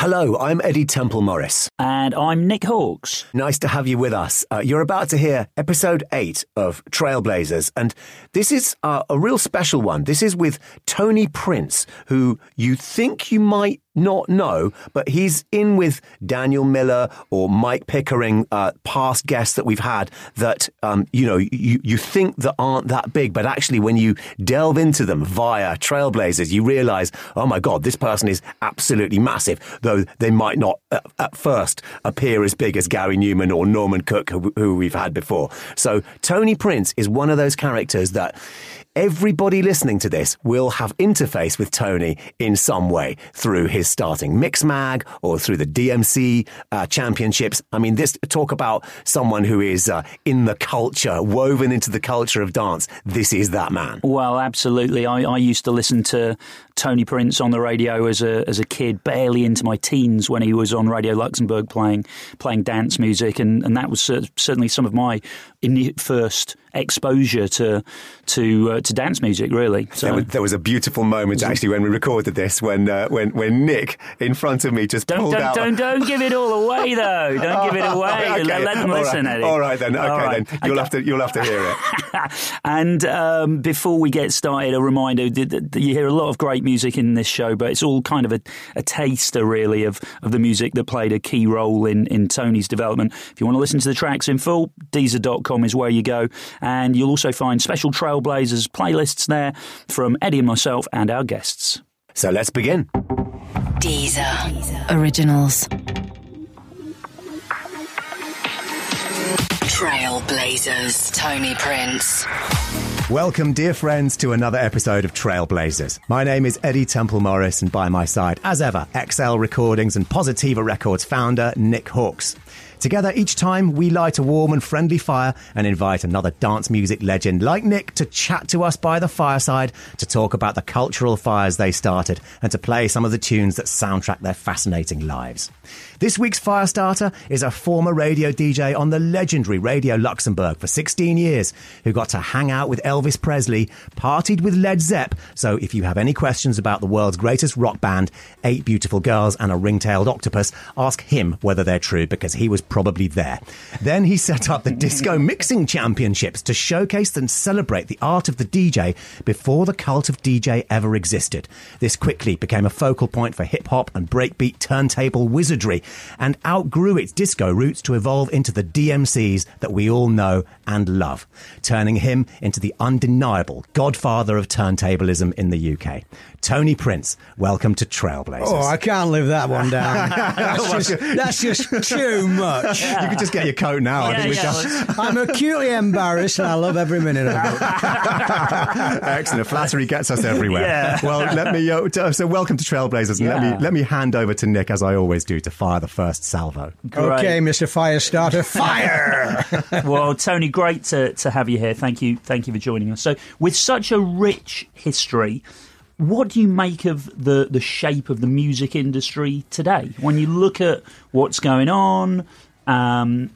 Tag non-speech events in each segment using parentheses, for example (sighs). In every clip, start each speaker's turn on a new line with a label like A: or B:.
A: Hello, I'm Eddy Temple-Morris.
B: And I'm Nick Halkes.
A: Nice to have you with us. Uh, you're about to hear episode eight of Trailblazers, and this is uh, a real special one. This is with Tony Prince, who you think you might not know, but he's in with Daniel Miller or Mike Pickering, uh, past guests that we've had that, um, you know, you, you think that aren't that big, but actually when you delve into them via Trailblazers, you realize, oh my God, this person is absolutely massive, though they might not at, at first appear as big as Gary Numan or Norman Cook, who, who we've had before. So Tony Prince is one of those characters that everybody listening to this will have interface with Tony in some way through his starting Mixmag or through the DMC uh, championships. I mean, this talk about someone who is uh, in the culture, woven into the culture of dance. This is that man.
B: Well, absolutely. I, I used to listen to Tony Prince on the radio as a as a kid, barely into my teens when he was on Radio Luxembourg playing playing dance music, and, and that was certainly some of my first exposure to to uh, to dance music. Really,
A: so, there, was, there, was, a beautiful moment actually when we recorded this when uh, when when Nick in front of me just
B: don't
A: pulled
B: don't,
A: out.
B: Don't don't give it all away though. Don't give it (laughs) away. okay. let, let, them all listen.
A: Right.
B: Eddy.
A: All right then. Okay right. then. You'll okay. have to you'll have to hear it. (laughs)
B: and um, before we get started, a reminder: that you hear a lot of great music in this show, but it's all kind of a, a taster really of of the music that played a key role in in Tony's development. If you want to listen to the tracks in full, Deezer.com is where you go. And you'll also find special Trailblazers playlists there from Eddie and myself and our guests.
A: So let's begin.
C: Deezer, Deezer. Originals. Trailblazers, Tony Prince.
A: Welcome, dear friends, to another episode of Trailblazers. My name is Eddy Temple-Morris, and by my side, as ever, XL Recordings and Positiva Records founder Nick Halkes. Together, each time we light a warm and friendly fire and invite another dance music legend like Nick to chat to us by the fireside, to talk about the cultural fires they started, and to play some of the tunes that soundtrack their fascinating lives. This week's Firestarter is a former radio DJ on the legendary Radio Luxembourg for 16 years who got to hang out with Elvis Presley, partied with Led Zep. So if you have any questions about the world's greatest rock band, Eight Beautiful Girls and a Ring-Tailed Octopus, ask him whether they're true because he was probably there. Then he set up the Disco (laughs) Mixing Championships to showcase and celebrate the art of the DJ before the cult of DJ ever existed. This quickly became a focal point for hip hop and breakbeat turntable wizardry and outgrew its disco roots to evolve into the DMCs that we all know and love, turning him into the undeniable godfather of turntablism in the UK. Tony Prince, welcome to Trailblazers.
D: Oh, I can't live that one down. (laughs) that's, just, (laughs) that's just too much.
A: Yeah. You could just get your coat now.
D: Yeah, yeah. (laughs) I'm acutely embarrassed and I love every minute of it.
A: Excellent. Flattery gets us everywhere.
B: Yeah.
A: Well, let me, uh, so welcome to Trailblazers. And let me, let me hand over to Nick, as I always do, to fire the first salvo.
D: Great. Okay, Mr. Firestarter, fire!
B: well, Tony, great to, to have you here. Thank you. Thank you for joining us. So, with such a rich history, what do you make of the, the shape of the music industry today? When you look at what's going on, um,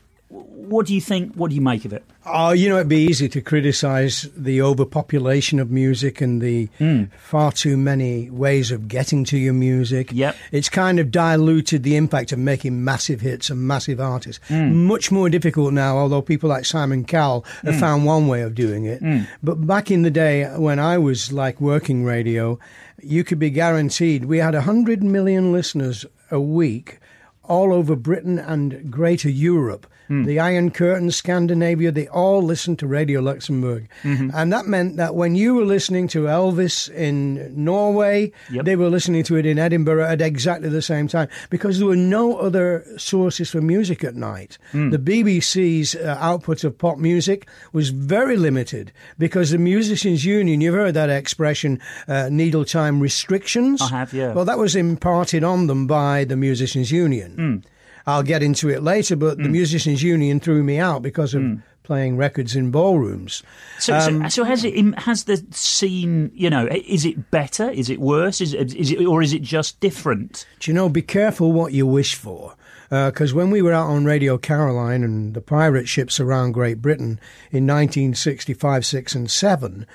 B: what do you think? What do you make of it?
D: Oh, you know, it'd be easy to criticize the overpopulation of music and the mm. far too many ways of getting to your music.
B: Yep.
D: It's kind of diluted the impact of making massive hits and massive artists. Mm. Much more difficult now, although people like Simon Cowell have mm. found one way of doing it. Hmm. But back in the day when I was like working radio, you could be guaranteed we had 100 million listeners a week all over Britain and greater Europe Mm. The Iron Curtain, Scandinavia, they all listened to Radio Luxembourg. Mm-hmm. And that meant that when you were listening to Elvis in Norway, yep. they were listening to it in Edinburgh at exactly the same time because there were no other sources for music at night. Mm. The BBC's uh, output of pop music was very limited because the Musicians' Union, you've heard that expression, uh, needle time restrictions.
B: I have, yeah.
D: Well, that was imparted on them by the Musicians' Union. Mm. I'll get into it later, but mm. the Musicians Union threw me out because of mm. playing records in ballrooms.
B: So, um, so, so, has it has the scene? You know, is it better? Is it worse? Is it, is it or is it just different?
D: Do you know? Be careful what you wish for. Because uh, when we were out on Radio Caroline and the pirate ships around Great Britain in 1965, 6, and 7,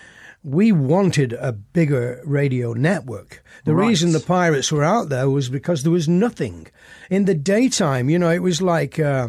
D: we wanted a bigger radio network. The
B: Right.
D: reason the pirates were out there was because there was nothing. In the daytime, you know, it was like, uh,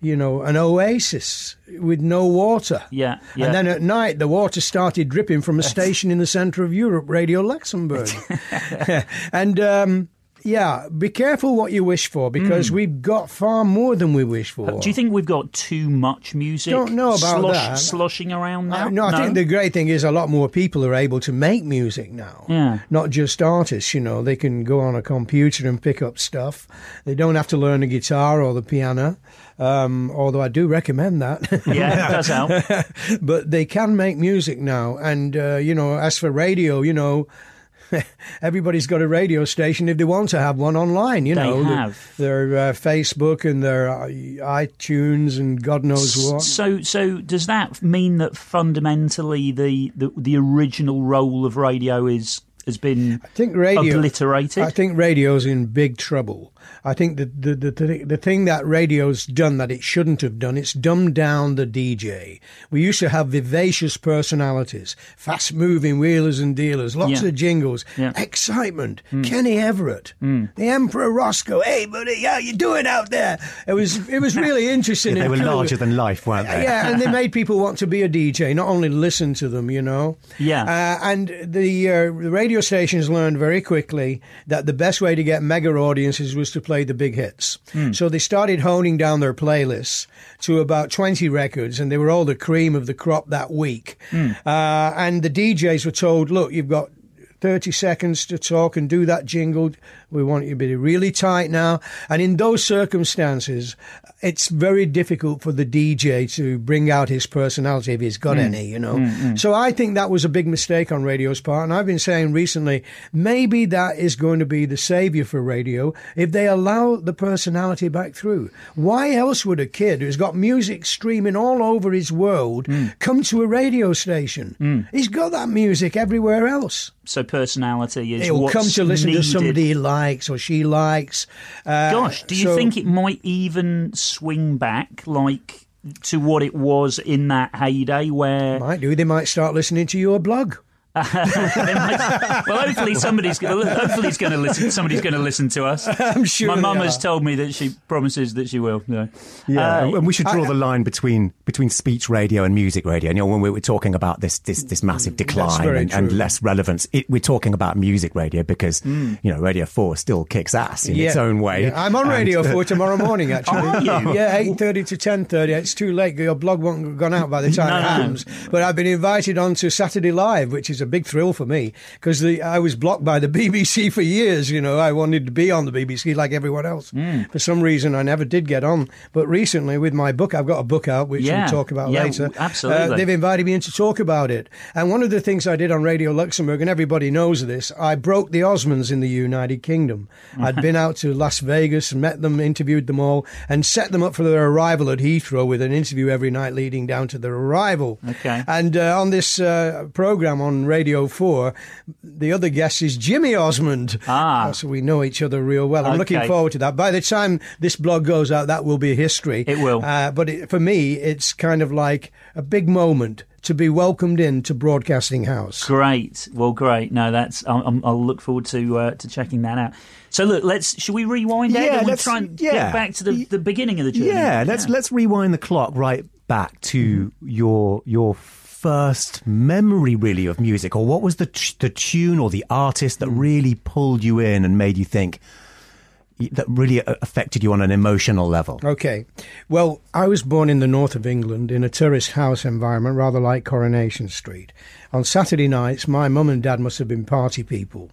D: you know, an oasis with no water.
B: Yeah, yeah.
D: And then at night, the water started dripping from a station in the center of Europe, Radio Luxembourg. (laughs) (laughs) and, um, yeah, be careful what you wish for because we've got far more than we wish for.
B: Hmm. Do you think we've got too much music?
D: Don't know about
B: slosh,
D: that.
B: Sloshing around now?
D: Uh, no, I think the great thing is a lot more people are able to make music now.
B: Yeah.
D: Not just artists, you know. They can go on a computer and pick up stuff. They don't have to learn the guitar or the piano, um, although I do recommend that.
B: Yeah, it (laughs) does help.
D: but they can make music now. And, uh, you know, as for radio, you know, (laughs) everybody's got a radio station if they want to have one online, you
B: They
D: know. Their-
B: have.
D: Their uh, Facebook and their uh, iTunes and God knows what.
B: So, so does that mean that fundamentally the, the, the original role of radio is has been
D: I think radio
B: obliterated?
D: I think radio's in big trouble. I think that the, the the the thing that radio's done that it shouldn't have done, it's dumbed down the DJ. We used to have vivacious personalities, fast moving wheelers and dealers, lots
B: Yeah.
D: of jingles,
B: Yeah.
D: excitement. Kenny Everett, the Emperor Roscoe. Hey, buddy, how you doing out there? It was it was really (laughs) interesting.
A: They were larger than life, weren't they?
D: Yeah, and they (laughs) made people want to be a DJ, not only listen to them, you know.
B: Yeah.
D: Uh, and the, uh, the radio stations learned very quickly that the best way to get mega audiences was to play the big hits. So they started honing down their playlists to about 20 records, and they were all the cream of the crop that week. Uh, and the DJs were told, look, you've got 30 seconds to talk and do that jingle. We want you to be really tight now. And in those circumstances, it's very difficult for the DJ to bring out his personality if he's got hmm. any, you know. Hmm, hmm. So I think that was a big mistake on radio's part. And I've been saying recently, maybe that is going to be the savior for radio if they allow the personality back through. Why else would a kid who's got music streaming all over his world come to a radio station? He's got that music everywhere else.
B: So personality is
D: It
B: will
D: come to listen
B: needed.
D: to somebody he likes or she likes. Uh,
B: Gosh, do you
D: so-
B: think it might even swing back like to what it was in that heyday where
D: Might do. They might start listening to your blog.
B: They might- well, hopefully somebody's going to hopefully it's going to listen. Somebody's going to listen to us. (laughs)
D: I'm sure.
B: My mum has told me that she promises that she will. Yeah,
A: Yeah,
B: Uh,
A: and we should draw the line between between speech radio and music radio. You know, when we were talking about this this, this massive decline and, and less relevance, it, we're talking about music radio because you know Radio Four still kicks ass in its own way.
D: Yeah, I'm on
A: And,
D: Radio (laughs) 4 tomorrow morning, (laughs) actually.
B: Are you?
D: Yeah, 8.30 to 10.30. It's too late. Your blog won't have gone out by the time
B: No,
D: it
B: no.
D: happens. But I've been invited on to Saturday Live, which is a big thrill for me because I was blocked by the (laughs) BBC for years. You know, I wanted to be on the BBC like everyone else.
B: Hmm.
D: For some reason, I never did get on. But recently, with my book, I've got a book out, which
B: Yeah.
D: we'll talk about
B: Yeah,
D: later.
B: absolutely.
D: Uh, they've invited me in to talk about it. And one of the things I did on Radio Luxembourg, and everybody knows this, I broke the Osmonds in the United Kingdom. (laughs) I'd been out to Las Vegas, met them, interviewed them all, and set them up for their arrival at Heathrow with an interview every night leading down to their arrival.
B: Okay.
D: And uh, on this uh, program on Radio 4, the other guest is Jimmy Osmond.
B: Ah.
D: So we know each other real well. I'm looking forward to that. By the time this blog goes out, that will be history.
B: It will.
D: Uh, but it, for me, it's kind of like a big moment to be welcomed into Broadcasting House.
B: great. Well, great. No, that's. I'll, I'm- I'll look forward to uh, to checking that out. So look, let's. Should we rewind? Ed,
A: Yeah,
B: and we'll
A: let's-
B: try and
A: yeah.
B: get back to the, the beginning of the journey.
A: Yeah, let's let's rewind the clock right back to your your first memory really of music, or what was the t- the tune or the artist that really pulled you in and made you think that really uh, affected you on an emotional level.
D: Okay. Well, I was born in the north of England in a tourist house environment, rather like Coronation Street. On Saturday nights, my mum and dad must have been party people.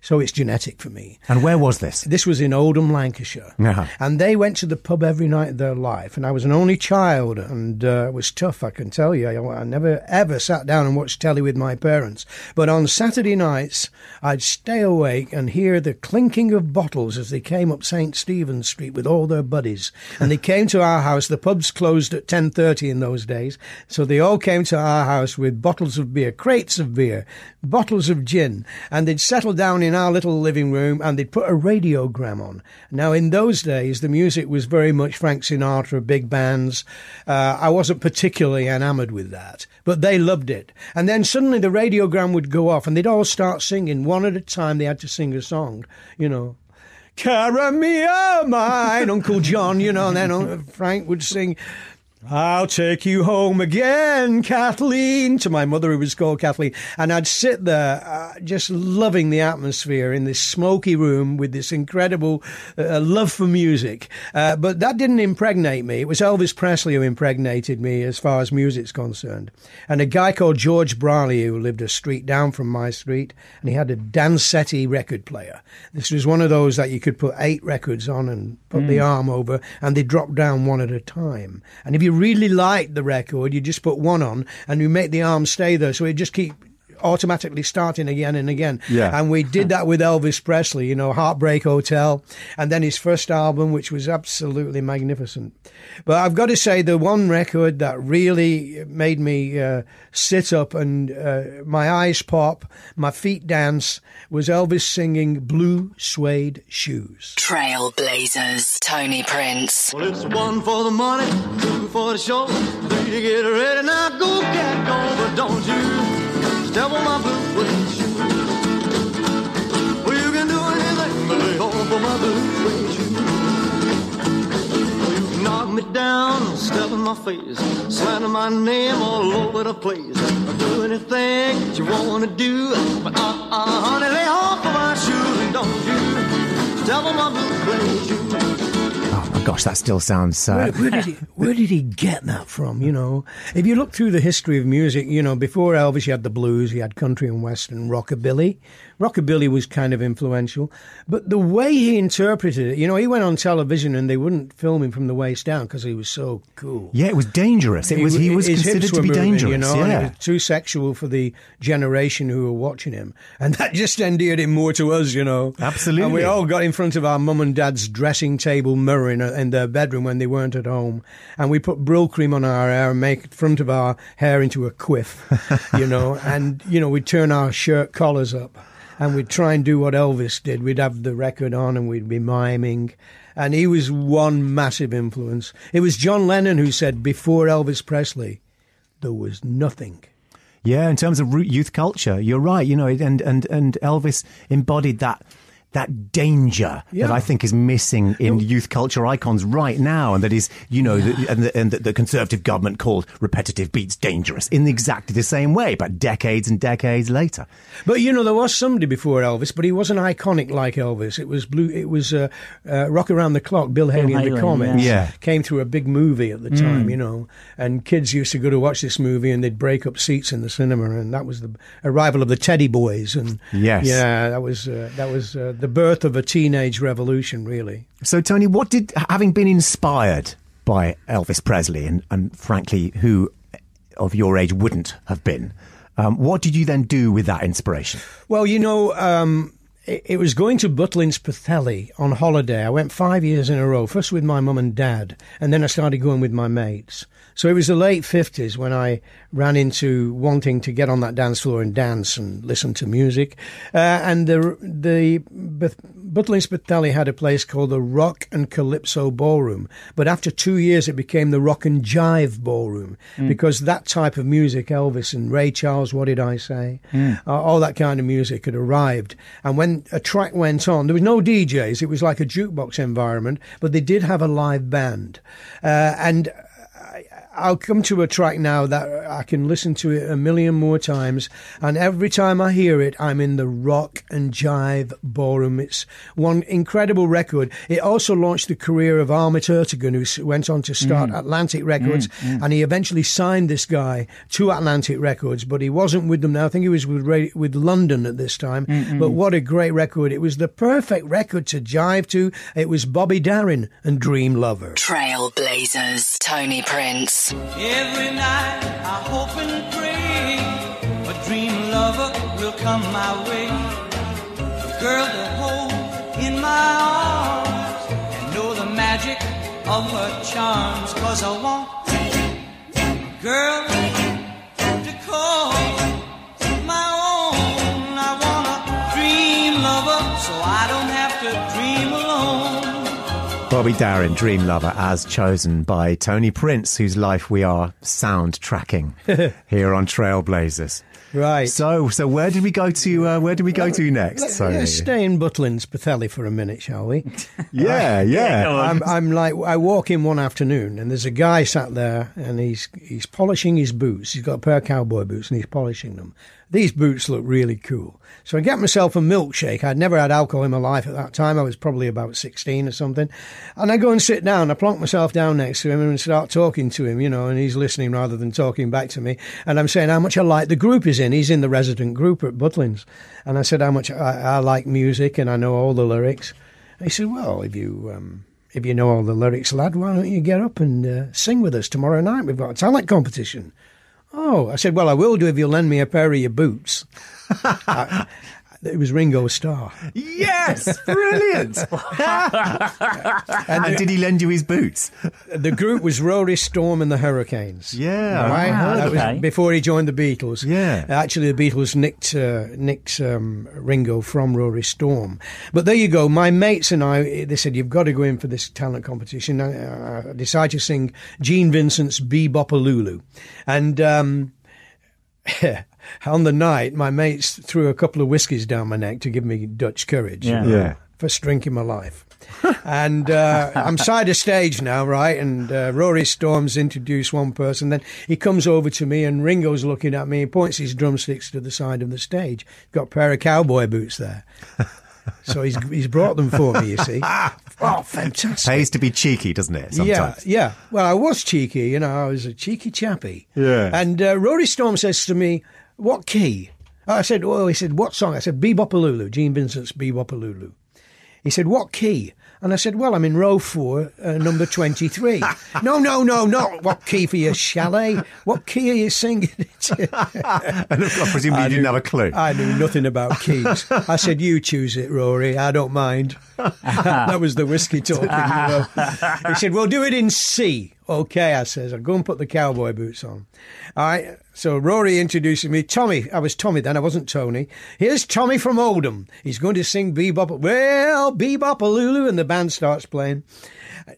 D: So it's genetic for me.
A: And where was this?
D: This was in Oldham, Lancashire.
A: Uh-huh.
D: And they went to the pub every night of their life. And I was an only child, and uh, it was tough, I can tell you. I, I never ever sat down and watched telly with my parents. But on Saturday nights, I'd stay awake and hear the clinking of bottles as they came up St. Stephen's Street with all their buddies. And they came to our house. The pubs closed at 10.30 in those days. So they all came to our house with bottles of beer, crates of beer, bottles of gin. And they'd settle down in our little living room and they'd put a radiogram on. Now, in those days, the music was very much Frank Sinatra, big bands. Uh, I wasn't particularly enamored with that, but they loved it. And then suddenly the radiogram would go off and they'd all start singing. One at a time, they had to sing a song, you know. Carry me mine, Uncle John, you know, and then Frank would sing, I'll take you home again, Kathleen, to my mother, who was called Kathleen. And I'd sit there uh, just loving the atmosphere in this smoky room with this incredible uh, love for music. Uh, but that didn't impregnate me. It was Elvis Presley who impregnated me as far as music's concerned. And a guy called George Briley, who lived a street down from my street, and he had a Dansette record player. This was one of those that you could put eight records on and put mm. the arm over, and they drop down one at a time. And if you really liked the record, you just put one on and you make the arm stay there. So it just keep automatically starting again and again.
A: Yeah.
D: And we did that with Elvis Presley, you know, Heartbreak Hotel, and then his first album, which was absolutely magnificent. But I've got to say, the one record that really made me uh, sit up and uh, my eyes pop, my feet dance, was Elvis singing Blue Suede Shoes.
C: Trailblazers, Tony Prince.
E: Well, it's one for the money, two for the show, three to get ready. Now go, cat, go, but don't you on my blue suede shoes. Well, you can do anything but lay off of my blue suede shoes. Well, you knock me down, step in my face, slander my name all over the place. I'll do anything that you want to do, but uh-uh, honey, lay off of my shoes and don't you on my blue suede shoes.
A: Gosh, that still sounds.
D: Where,
A: Uh...
D: where, did he, where did he get that from? You know, if you look through the history of music, you know, before Elvis, you had the blues, you had country and western, rockabilly. Rockabilly was kind of influential, but the way he interpreted it, you know, he went on television and they wouldn't film him from the waist down because he was so cool.
A: Yeah, it was dangerous. It was he was considered to be
D: moving,
A: dangerous.
D: You know,
A: yeah.
D: it was too sexual for the generation who were watching him, and that just endeared him more to us. You know,
A: Absolutely.
D: And we all got in front of our mum and dad's dressing table mirror in, in their bedroom when they weren't at home, and we put Brylcreem on our hair and make front of our hair into a quiff, (laughs) you know, and you know we'd turn our shirt collars up. And we'd try and do what Elvis did. We'd have the record on and we'd be miming. And he was one massive influence. It was John Lennon who said, before Elvis Presley, there was nothing.
A: Yeah, in terms of youth culture, you're right. You know, and and and Elvis embodied that that danger
D: Yeah.
A: that I think is missing in youth culture icons right now, and that is, you know, the, and, the, and the, the conservative government called repetitive beats dangerous in exactly the same way, but decades and decades later.
D: But you know, there was somebody before Elvis, but he wasn't iconic like Elvis. It was blue. It was uh, uh, Rock Around the Clock. Bill Haley and the
B: Haley,
D: Comets
A: yeah. Yeah.
D: came through a big movie at the time, you know, and kids used to go to watch this movie and they'd break up seats in the cinema, and that was the arrival of the Teddy Boys, and
A: Yes.
D: yeah, that was uh, that was uh, the birth of a teenage revolution, really.
A: So, Tony, what did, having been inspired by Elvis Presley, and, and frankly, who of your age wouldn't have been, um, what did you then do with that inspiration?
D: Well, you know, um, it, it was going to Butlins Pwllheli on holiday. I went five years in a row, first with my mum and dad, and then I started going with my mates. So it was the late 50s when I ran into wanting to get on that dance floor and dance and listen to music. Uh, and the, the Butlins Pwllheli had a place called the Rock and Calypso Ballroom. But after two years, it became the Rock and Jive Ballroom because that type of music, Elvis and Ray Charles, What Did I Say? Uh, all that kind of music had arrived. And when a track went on, there was no DJs. It was like a jukebox environment, but they did have a live band. Uh, and I'll come to a track now that I can listen to it a million more times, and every time I hear it, I'm in the rock and jive ballroom. It's one incredible record. It also launched the career of Ahmet Ertegun, who went on to start mm. Atlantic Records, mm, mm. and he eventually signed this guy to Atlantic Records, but he wasn't with them now. I think he was with Ra- with London at this time. But what a great record! It was the perfect record to jive to. It was Bobby Darin and Dream Lover.
C: Trailblazers, Tony Prince.
F: Every night I hope and pray a dream lover will come my way. A girl to hold in my arms and know the magic of her charms. Cause I want a girl
A: Bobby Darin, Dream Lover, as chosen by Tony Prince, whose life we are soundtracking (laughs) here on Trailblazers.
D: Right.
A: So, so where did we go to? Uh, where did we go to next?
D: Let's,
A: Tony?
D: let's stay in Butlins, Pwllheli for a minute, shall we? (laughs)
A: yeah, yeah.
D: I'm, I'm like, I walk in one afternoon and there's a guy sat there and he's he's polishing his boots. He's got a pair of cowboy boots and he's polishing them. These boots look really cool. So I get myself a milkshake. I'd never had alcohol in my life at that time. I was probably about 16 or something. And I go and sit down. I plonk myself down next to him and start talking to him, you know, and he's listening rather than talking back to me. And I'm saying how much I like the group he's in. He's in the resident group at Butlins. And I said how much I, I like music and I know all the lyrics. And he said, well, if you... Um, if you know all the lyrics, lad, why don't you get up and uh, sing with us tomorrow night? We've got a talent competition. Oh, I said, well, I will do if you'll lend me a pair of your boots. (laughs) I, it was Ringo Starr.
A: Yes, brilliant. (laughs) (laughs) and did he lend you his boots?
D: The group was Rory Storm and the Hurricanes.
A: Yeah,
D: right. That
B: okay.
D: was before he joined the Beatles.
A: Yeah.
D: actually, the Beatles nicked uh, nicked um, Ringo from Rory Storm. But there you go. My mates and I, they said you've got to go in for this talent competition. I, I decided to sing Gene Vincent's "Bebopalulu," and. Um, (laughs) on the night, my mates threw a couple of whiskies down my neck to give me Dutch courage. you
B: Yeah.
D: know,
A: Yeah.
D: First drink in my life. (laughs) and uh, I'm side of stage now, right? And uh, Rory Storm's introduced one person. Then he comes over to me, and Ringo's looking at me. He points his drumsticks to the side of the stage. Got a pair of cowboy boots there. (laughs) so he's he's brought them for me. You see? (laughs) Oh, fantastic!
A: Pays to be cheeky, doesn't it?
D: Yeah, yeah. Well, I was cheeky, you know, I was a cheeky chappy.
A: Yeah.
D: And uh, Rory Storm says to me, What key? I said, Well, he said, What song? I said, Bebopalulu, Gene Vincent's Bebopalulu. He said, What key? And I said, Well, I'm in row four, uh, number 23. (laughs) no, no, no, not what key for your chalet? What key are you singing it in? (laughs)
A: And I presume you
D: I
A: didn't
D: knew-
A: have a clue.
D: I knew nothing about keys. I said, "You choose it, Rory. I don't mind." (laughs) that was the whiskey talking. You know. He said, "We'll do it in C." Okay, I says. I'll go and put the cowboy boots on. All right. So Rory introduces me. Tommy. I was Tommy then. I wasn't Tony. Here's Tommy from Oldham. He's going to sing Bebop. Well, Bebop a Lulu, and the band starts playing.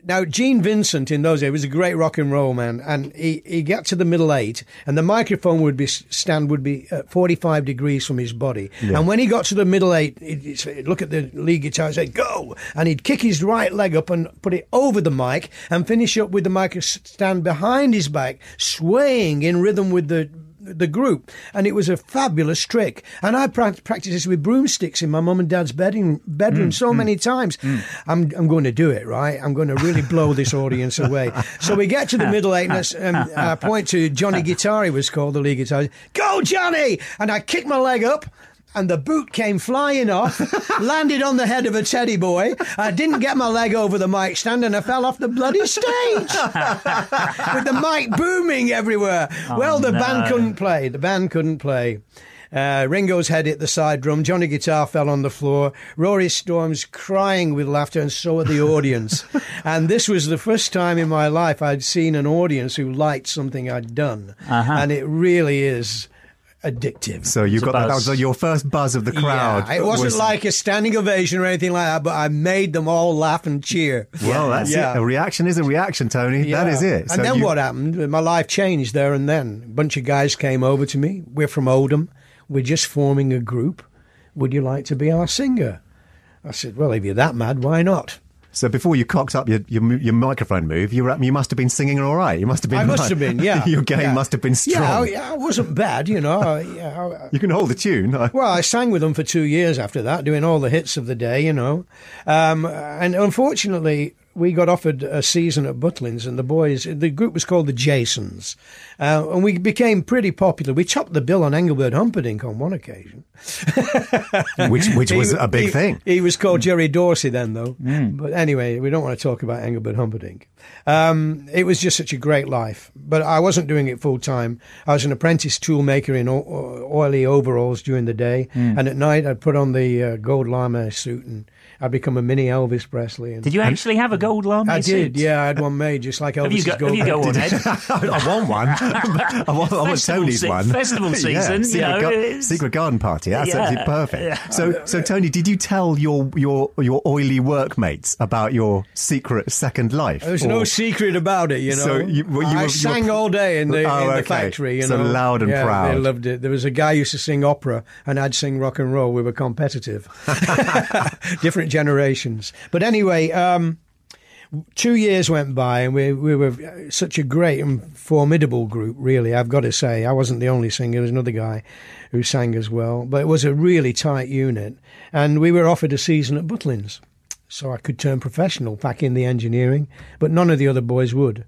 D: Now, Gene Vincent in those days was a great rock and roll man, and he, he got to the middle eight, and the microphone would be stand would be at 45 degrees from his body. And when he got to the middle eight, he'd, he'd look at the lead guitar and say, go! And he'd kick his right leg up and put it over the mic and finish up with the mic stand behind his back, swaying in rhythm with the the group, and it was a fabulous trick. And I pra- practiced this with broomsticks in my mum and dad's bedding, bedroom mm, so mm, many times. Mm. I'm, I'm going to do it, right? I'm going to really blow this audience away. (laughs) So we get to the middle eight, and um, I point to Johnny Guitar, he was called the lead guitar. Go, Johnny! And I kick my leg up. And the boot came flying off, (laughs) landed on the head of a teddy boy. I didn't get my leg over the mic stand, and I fell off the bloody stage (laughs) with the mic booming everywhere. well, the band couldn't play. The band couldn't play. Uh, Ringo's head hit the side drum. Johnny Guitar fell on the floor. Rory Storm's crying with laughter, and so are the audience. (laughs) and this was the first time in my life I'd seen an audience who liked something I'd done. And it really is addictive.
A: so you
B: It's a
A: got that, that
B: buzz.
A: was your first buzz of the crowd.
D: Yeah, it wasn't
A: was-
D: like a standing ovation or anything like that, but I made them all laugh and cheer.
A: Well, that's
D: Yeah.
A: it. A reaction is a reaction, Tony. That
D: Yeah.
A: is it.
D: And
A: So
D: then
A: you-
D: what happened? My life changed there and then. A bunch of guys came over to me. We're from Oldham. We're just forming a group. Would you like to be our singer? I said, Well, if you're that mad, why not?
A: So before you cocked up your your, your microphone move, you were, you must have been singing all right. You must have been.
D: I must
A: like-
D: have been, yeah. (laughs)
A: your game
D: Yeah.
A: must have been strong.
D: Yeah, I, I wasn't bad, you know. I- I-
A: You can hold the tune.
D: Well, I sang with them for two years after that, doing all the hits of the day, you know. Um, and unfortunately, we got offered a season at Butlins, and the boys, the group was called the Jasons, uh, and we became pretty popular. We topped the bill on Engelbert Humperdinck on one occasion. (laughs)
A: which which was
D: He-
A: a big
D: he-
A: thing.
D: He was called Gerry Dorsey then, though. But anyway, we don't want to talk about Engelbert Humperdinck. Um, it was just such a great life. But I wasn't doing it full time. I was an apprentice toolmaker in oily overalls during the day, and at night I'd put on the uh, gold lame suit and I'd become a mini Elvis Presley. And
B: Did you actually have a gold lame?
D: I did, yeah. I had one made just like Elvis's
B: Have you got?
D: gold.
B: Have you got one, Ed? (laughs) (laughs)
A: I want one. (laughs) I want, I want Tony's
B: se-
A: one.
B: festival season, you
A: secret,
B: know,
A: gar- secret garden party. That's
B: Yeah,
A: absolutely perfect.
B: yeah.
A: So, so Tony, did you tell your your your oily workmates about your secret second life?
D: There's
A: Or-
D: no secret about it, you know.
A: So you- well, you
D: I
A: were- you
D: sang
A: were-
D: all day in the,
A: Oh,
D: in the
A: okay.
D: factory. You
A: So
D: know.
A: loud and
D: yeah,
A: proud.
D: They loved it. There was a guy who used to sing opera, and I'd sing rock and roll. We were competitive, different generations. But anyway, um, two years went by, and we we were such a great and formidable group. Really, I've got to say, I wasn't the only singer. There was another guy who sang as well, but it was a really tight unit, and we were offered a season at Butlins so I could turn professional back in the engineering, but none of the other boys would.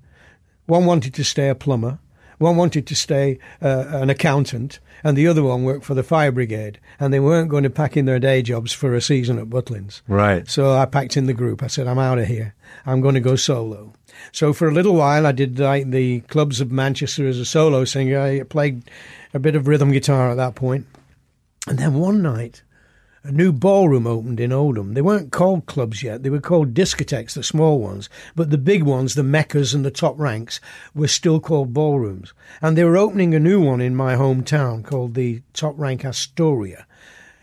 D: One wanted to stay a plumber, one wanted to stay uh, an accountant, and the other one worked for the fire brigade, and they weren't going to pack in their day jobs for a season at Butlins.
A: Right.
D: So I packed in the group. I said, I'm out of here. I'm going to go solo. So for a little while, I did like the clubs of Manchester as a solo singer. I played a bit of rhythm guitar at that point. And then one night, a new ballroom opened in Oldham. They weren't called clubs yet. They were called discotheques, the small ones. But the big ones, the meccas and the top ranks, were still called ballrooms. And they were opening a new one in my hometown called the Top Rank Astoria.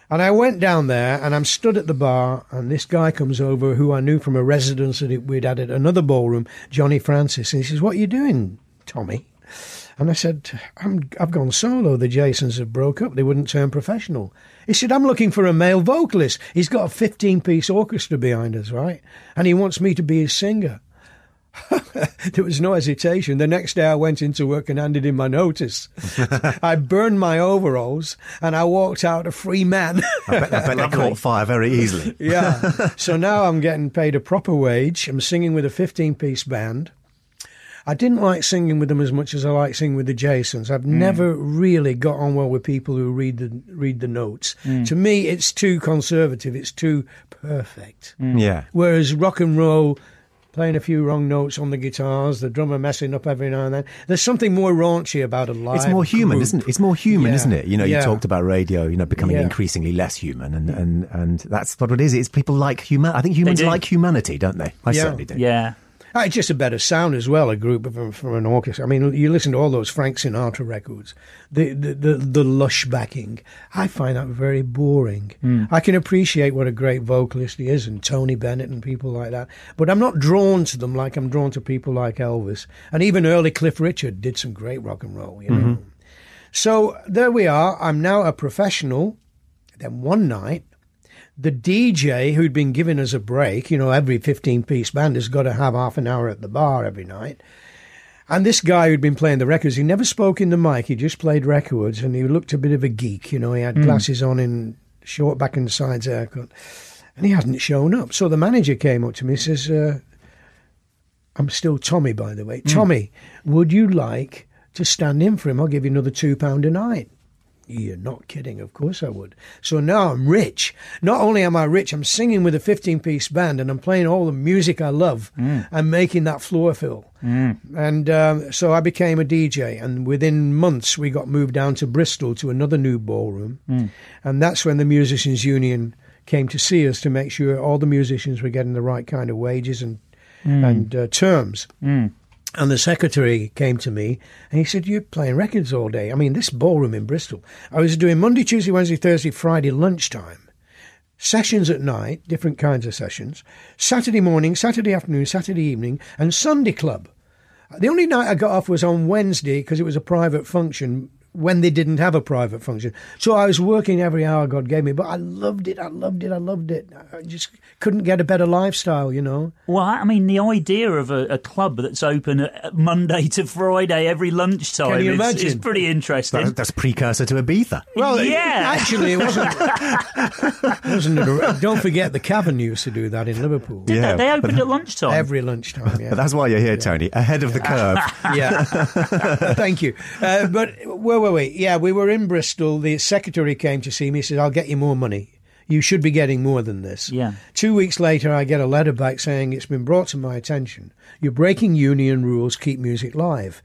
D: And I went down there and I'm stood at the bar and this guy comes over who I knew from a residence that we'd had at another ballroom, Johnny Francis. And he says, what are you doing, Tommy? And I said, I'm, I've gone solo. The Jasons have broke up. They wouldn't turn professional. He said, I'm looking for a male vocalist. He's got a 15 piece orchestra behind us, right? And he wants me to be his singer. (laughs) there was no hesitation. The next day I went into work and handed in my notice. (laughs) I burned my overalls and I walked out a free man.
A: I bet, I bet they caught (laughs) fire very easily.
D: yeah. So now I'm getting paid a proper wage. I'm singing with a 15 piece band. I didn't like singing with them as much as I like singing with the Jasons. I've mm. never really got on well with people who read the read the notes. Mm. To me, it's too conservative. It's too perfect. Mm.
A: Yeah.
D: Whereas rock and roll, playing a few wrong notes on the guitars, the drummer messing up every now and then. There's something more raunchy about a live.
A: It's more human,
D: group.
A: isn't it? It's more human,
D: Yeah.
A: isn't it? You know, you talked about radio, you know, becoming
D: Yeah.
A: increasingly less human, and, and, and that's what it is. It's people like human. I think humans like humanity, don't they? I
D: Yeah.
A: certainly do.
B: Yeah.
D: Ah, It's just a better sound as well. A group of from an orchestra. I mean, you listen to all those Frank Sinatra records, the the the, the lush backing. I find that very boring. I can appreciate what a great vocalist he is, and Tony Bennett and people like that. But I'm not drawn to them like I'm drawn to people like Elvis, and even early Cliff Richard did some great rock and roll. You know. So there we are. I'm now a professional. Then one night, the DJ who'd been giving us a break, you know, every 15 piece band has got to have half an hour at the bar every night. And this guy who'd been playing the records, he never spoke in the mic, he just played records and he looked a bit of a geek, you know, he had glasses on and short back and sides haircut. And he hadn't shown up. So the manager came up to me and says, uh, I'm still Tommy, by the way. Tommy, would you like to stand in for him? I'll give you another £2 a night. You're not kidding. Of course I would. So now I'm rich. Not only am I rich, I'm singing with a 15 piece band and I'm playing all the music I love mm. and making that floor fill. Mm. And um, so I became a DJ. And within months, we got moved down to Bristol to another new ballroom. Mm. And that's when the Musicians Union came to see us to make sure all the musicians were getting the right kind of wages and, and uh, terms. And the secretary came to me and he said, You're playing records all day. I mean, this ballroom in Bristol. I was doing Monday, Tuesday, Wednesday, Thursday, Friday lunchtime. Sessions at night, different kinds of sessions. Saturday morning, Saturday afternoon, Saturday evening, and Sunday club. The only night I got off was on Wednesday because it was a private function when they didn't have a private function. So I was working every hour God gave me, but I loved it. I loved it. I loved it. I just couldn't get a better lifestyle, you know.
B: Well, I mean, the idea of a, a club that's open Monday to Friday every lunchtime
D: Can you
B: is, is pretty interesting.
A: That, that's precursor to Ibiza.
D: Well,
B: Yeah.
D: actually, it wasn't. it (laughs) wasn't a, don't forget the Cavern used to do that in Liverpool.
B: Did
A: Yeah,
B: they, they
A: but
B: opened at lunchtime.
D: Every lunchtime, yeah. (laughs)
A: But that's why you're here, Tony, ahead of the (laughs) curve.
D: yeah. Thank you. Uh, but where were we? Yeah, we were in Bristol. The secretary came to see me. He said, I'll get you more money. You should be getting more than this.
B: Yeah.
D: Two weeks later, I get a letter back saying it's been brought to my attention. You're breaking union rules, keep music live.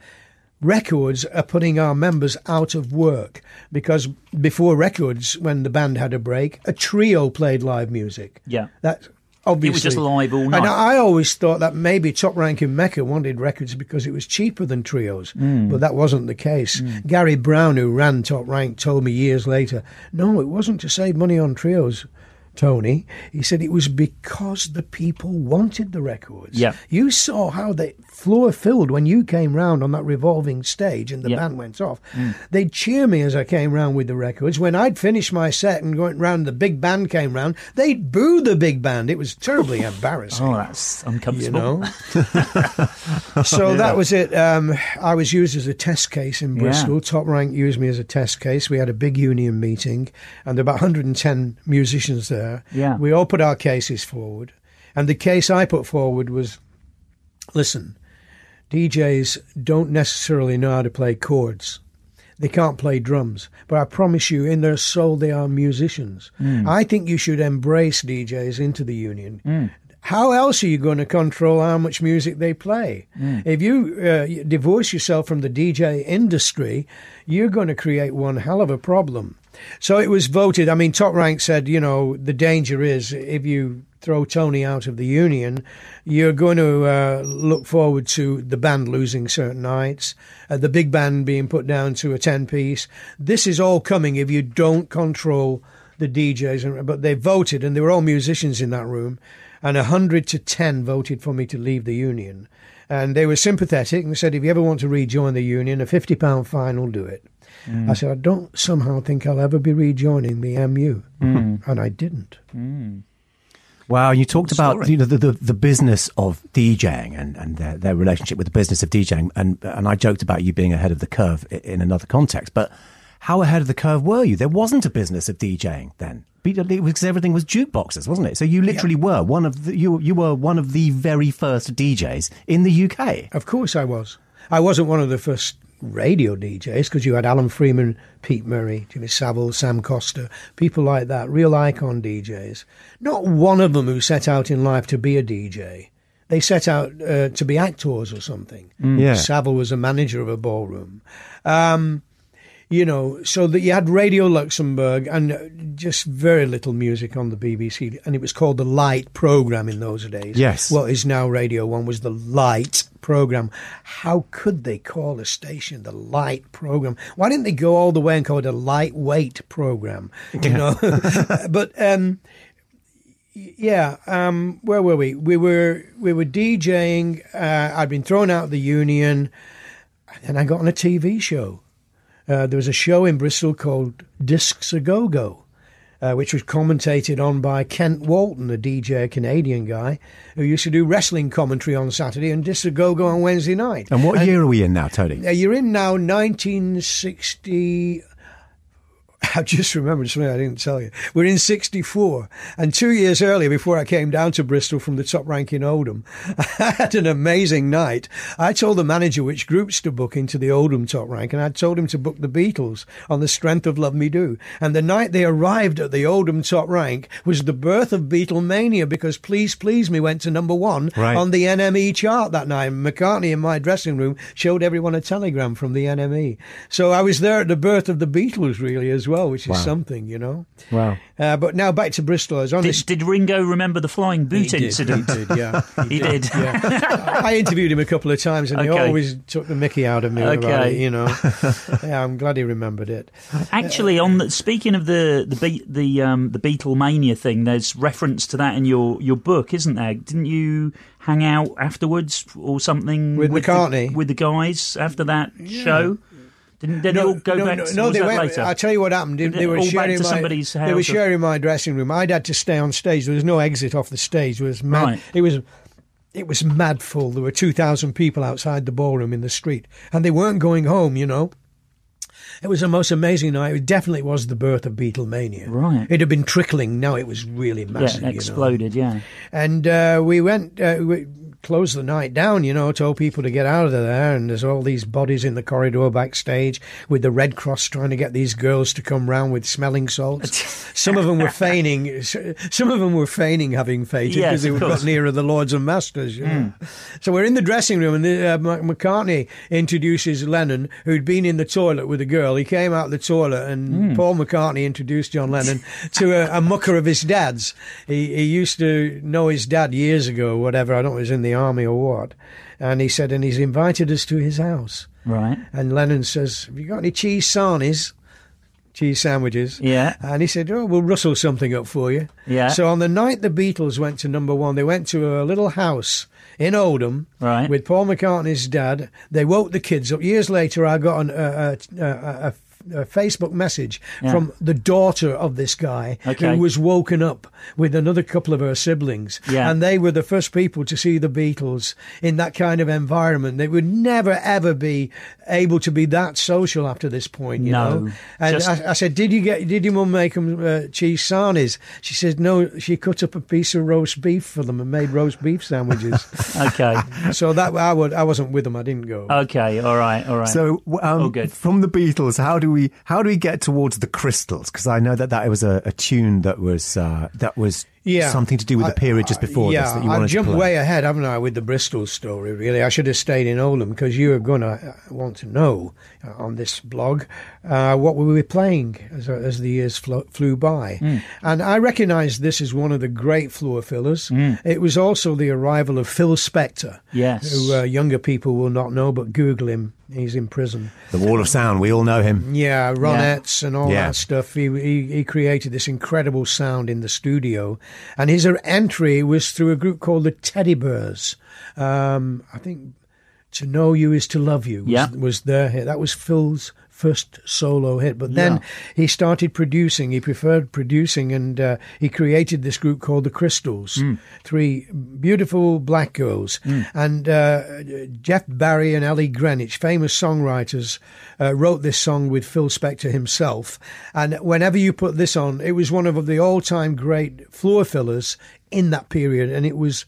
D: Records are putting our members out of work because before records, when the band had a break, a trio played live music.
B: Yeah.
D: That obviously.
B: It was just live all night.
D: And I always thought that maybe Top Rank in Mecca wanted records because it was cheaper than trios,
B: Hmm.
D: but that wasn't the case. Gary Brown, who ran Top Rank, told me years later, no, it wasn't to save money on trios. Tony, he said it was because the people wanted the records.
B: Yeah.
D: You saw how the floor filled when you came round on that revolving stage and the
B: Yeah.
D: band went off. They'd cheer me as I came round with the records. When I'd finished my set and went round, the big band came round, they'd boo the big band. It was terribly (laughs) embarrassing.
B: oh, that's
D: You
B: uncomfortable.
D: know, (laughs) so that was it. Um, I was used as a test case in
B: Yeah.
D: Bristol. Top Rank used me as a test case. We had a big union meeting, and there were about 110 musicians there.
B: Yeah.
D: we all put our cases forward, and the case I put forward was, listen, DJs don't necessarily know how to play chords. They can't play drums, but I promise you, in their soul, they are musicians. Mm. I think you should embrace DJs into the union. Mm. How else are you going to control how much music they play? Mm. If you uh, divorce yourself from the DJ industry, you're going to create one hell of a problem. So it was voted. I mean, Top Rank said, you know, the danger is if you throw Tony out of the union, you're going to uh, look forward to the band losing certain nights, uh, the big band being put down to a 10 piece. This is all coming if you don't control the DJs. But they voted, and they were all musicians in that room, and 100 to 10 voted for me to leave the union. And they were sympathetic and said, if you ever want to rejoin the union, a £50 fine will do it. Mm. I said, I don't somehow think I'll ever be rejoining the MU. Mm. And I didn't. Mm.
A: Wow, you talked about you know the, the, the business of DJing and, and their, their relationship with the business of DJing, and and I joked about you being ahead of the curve in another context. But how ahead of the curve were you? There wasn't a business of DJing then, because everything was jukeboxes, wasn't it? So you literally were one of the, you you were one of the very first DJs in the UK.
D: Of course I was. I wasn't one of the first radio DJs because you had Alan Freeman, Pete Murray, Jimmy Savile, Sam Costa, people like that, real icon DJs. Not one of them who set out in life to be a DJ. They set out uh, to be actors or something.
A: Yeah.
D: Savile was a manager of a ballroom. Um, you know, so that you had Radio Luxembourg and uh, just very little music on the BBC, and it was called the Light program in those days.
A: Yes.
D: what is now Radio One was the Light program. How could they call a station the Light program? Why didn't they go all the way and call it a lightweight program? You know, (laughs) but um, yeah, um, where were we? We were we were DJing. Uh, I'd been thrown out of the union, and I got on a TV show. Uh, there was a show in Bristol called Discs a Go Go, uh, which was commentated on by Kent Walton, a DJ, a Canadian guy, who used to do wrestling commentary on Saturday and Discs a Go Go on Wednesday night.
A: And what year are we in now, Tony?
D: Uh, you're in now 1960. (laughs) I just remembered something I didn't tell you. We're in 64. And two years earlier, before I came down to Bristol from the top rank in Oldham, (laughs) I had an amazing night. I told the manager which groups to book into the Oldham top rank, and I told him to book the Beatles on the strength of Love Me Do. And the night they arrived at the Oldham top rank was the birth of Beatlemania because Please Please Me went to number one
A: Right.
D: on the NME chart that night. McCartney in my dressing room showed everyone a telegram from the NME. So I was there at the birth of the Beatles, really, as well, which is
A: Wow.
D: something, you know.
A: Wow.
D: Uh, but now back to Bristol. I was on
B: Did,
D: this.
B: did Ringo remember the flying boot
D: He did,
B: incident? (laughs)
D: He did, yeah.
B: He did.
D: Yeah. I interviewed him a couple of times and he always took the mickey out of me about
B: Okay.
D: it, you know. (laughs) yeah, I'm glad he remembered it.
B: Actually, on the, speaking of the the Be- the um, the Beatlemania thing, there's reference to that in your, your book, isn't there? Didn't you hang out afterwards or something
D: With
B: the,
D: McCartney?
B: with the guys after that show? Didn't they all go
D: no,
B: back?
D: no,
B: to,
D: no, they went.
B: later?
D: I'll tell you what happened. They, they were sharing my. They were
B: or-
D: my dressing room. I'd had to stay on stage. There was no exit off the stage. It was mad.
B: Right.
D: It was. It was mad full. There were two thousand people outside the ballroom in the street, and they weren't going home. You know. It was the most amazing night. It definitely was the birth of Beatlemania.
B: Right.
D: It had been trickling. Now it was really
B: yeah,
D: massive. you know.
B: exploded. Yeah.
D: And uh, we went. Uh, we, closed the night down, you know, told people to get out of there. And there's all these bodies in the corridor backstage with the Red Cross trying to get these girls to come round with smelling salts. (laughs) some of them were feigning, some of them were feigning having fainted
B: Yes,
D: because they got. Nearer the Lords and Masters. You know? So we're in the dressing room, and the, uh, McCartney introduces Lennon, who'd been in the toilet with a girl. He came out of the toilet, and
B: Hmm.
D: Paul McCartney introduced John Lennon (laughs) to a, a mucker of his dad's. He, he used to know his dad years ago, whatever. I don't know if he was in the army or what. And he said, and he's invited us to his house.
B: Right.
D: And Lennon says, Have you got any cheese sarnies? Cheese sandwiches.
B: Yeah.
D: And he said, Oh, we'll rustle something up for you.
B: Yeah.
D: So on the night the Beatles went to number one, they went to a little house in Oldham
B: Right.
D: with Paul McCartney's dad. They woke the kids up. Years later, I got an, a, a, a, a, Facebook message
B: Yeah.
D: from the daughter of this guy
B: Okay.
D: who was woken up with another couple of her siblings.
B: Yeah.
D: And they were the first people to see the Beatles in that kind of environment. They would never, ever be able to be that social after this point, you
B: No.
D: know? And
B: Just-
D: I, I said, "Did you get? Did your mum make them uh, cheese sarnies?" She said, "No, she cut up a piece of roast beef for them and made roast beef sandwiches." (laughs)
B: Okay. (laughs)
D: so that I would, I wasn't with them. I didn't go.
B: okay. All right. All right.
A: So, w- um,
B: Oh, good.
A: from the Beatles, how do we how do we get towards the Crystals? Because I know that that it was a, a tune that was uh, that was
D: yeah,
A: something to do with the
D: I-
A: period just before
D: yeah,
A: this that you wanted
D: I've jumped
A: to
D: way ahead, haven't I, with the Bristol story? Really, I should have stayed in Oldham because you are gonna uh, want to know uh, on this blog uh, what we were playing as, as the years flo- flew by,
A: Hmm.
D: and I recognise this as one of the great floor fillers. It was also the arrival of Phil Spector,
B: Yes.
D: who uh, younger people will not know, but Google him. He's in prison.
A: The Wall of Sound, we all know him.
D: Yeah, Ronettes and all
A: Yeah.
D: that stuff. He, he he created this incredible sound in the studio, and his entry was through a group called the Teddy Bears. Um, I think "To Know You Is to Love You" was,
B: Yeah.
D: was their hit. That was Phil's first solo hit. But then
B: Yeah.
D: he started producing. He preferred producing, and uh, he created this group called the Crystals.
B: Hmm.
D: Three beautiful black girls, and uh, Jeff Barry and Ellie Greenwich, famous songwriters, uh, wrote this song with Phil Spector himself. And whenever you put this on, it was one of the all-time great floor fillers in that period, and it was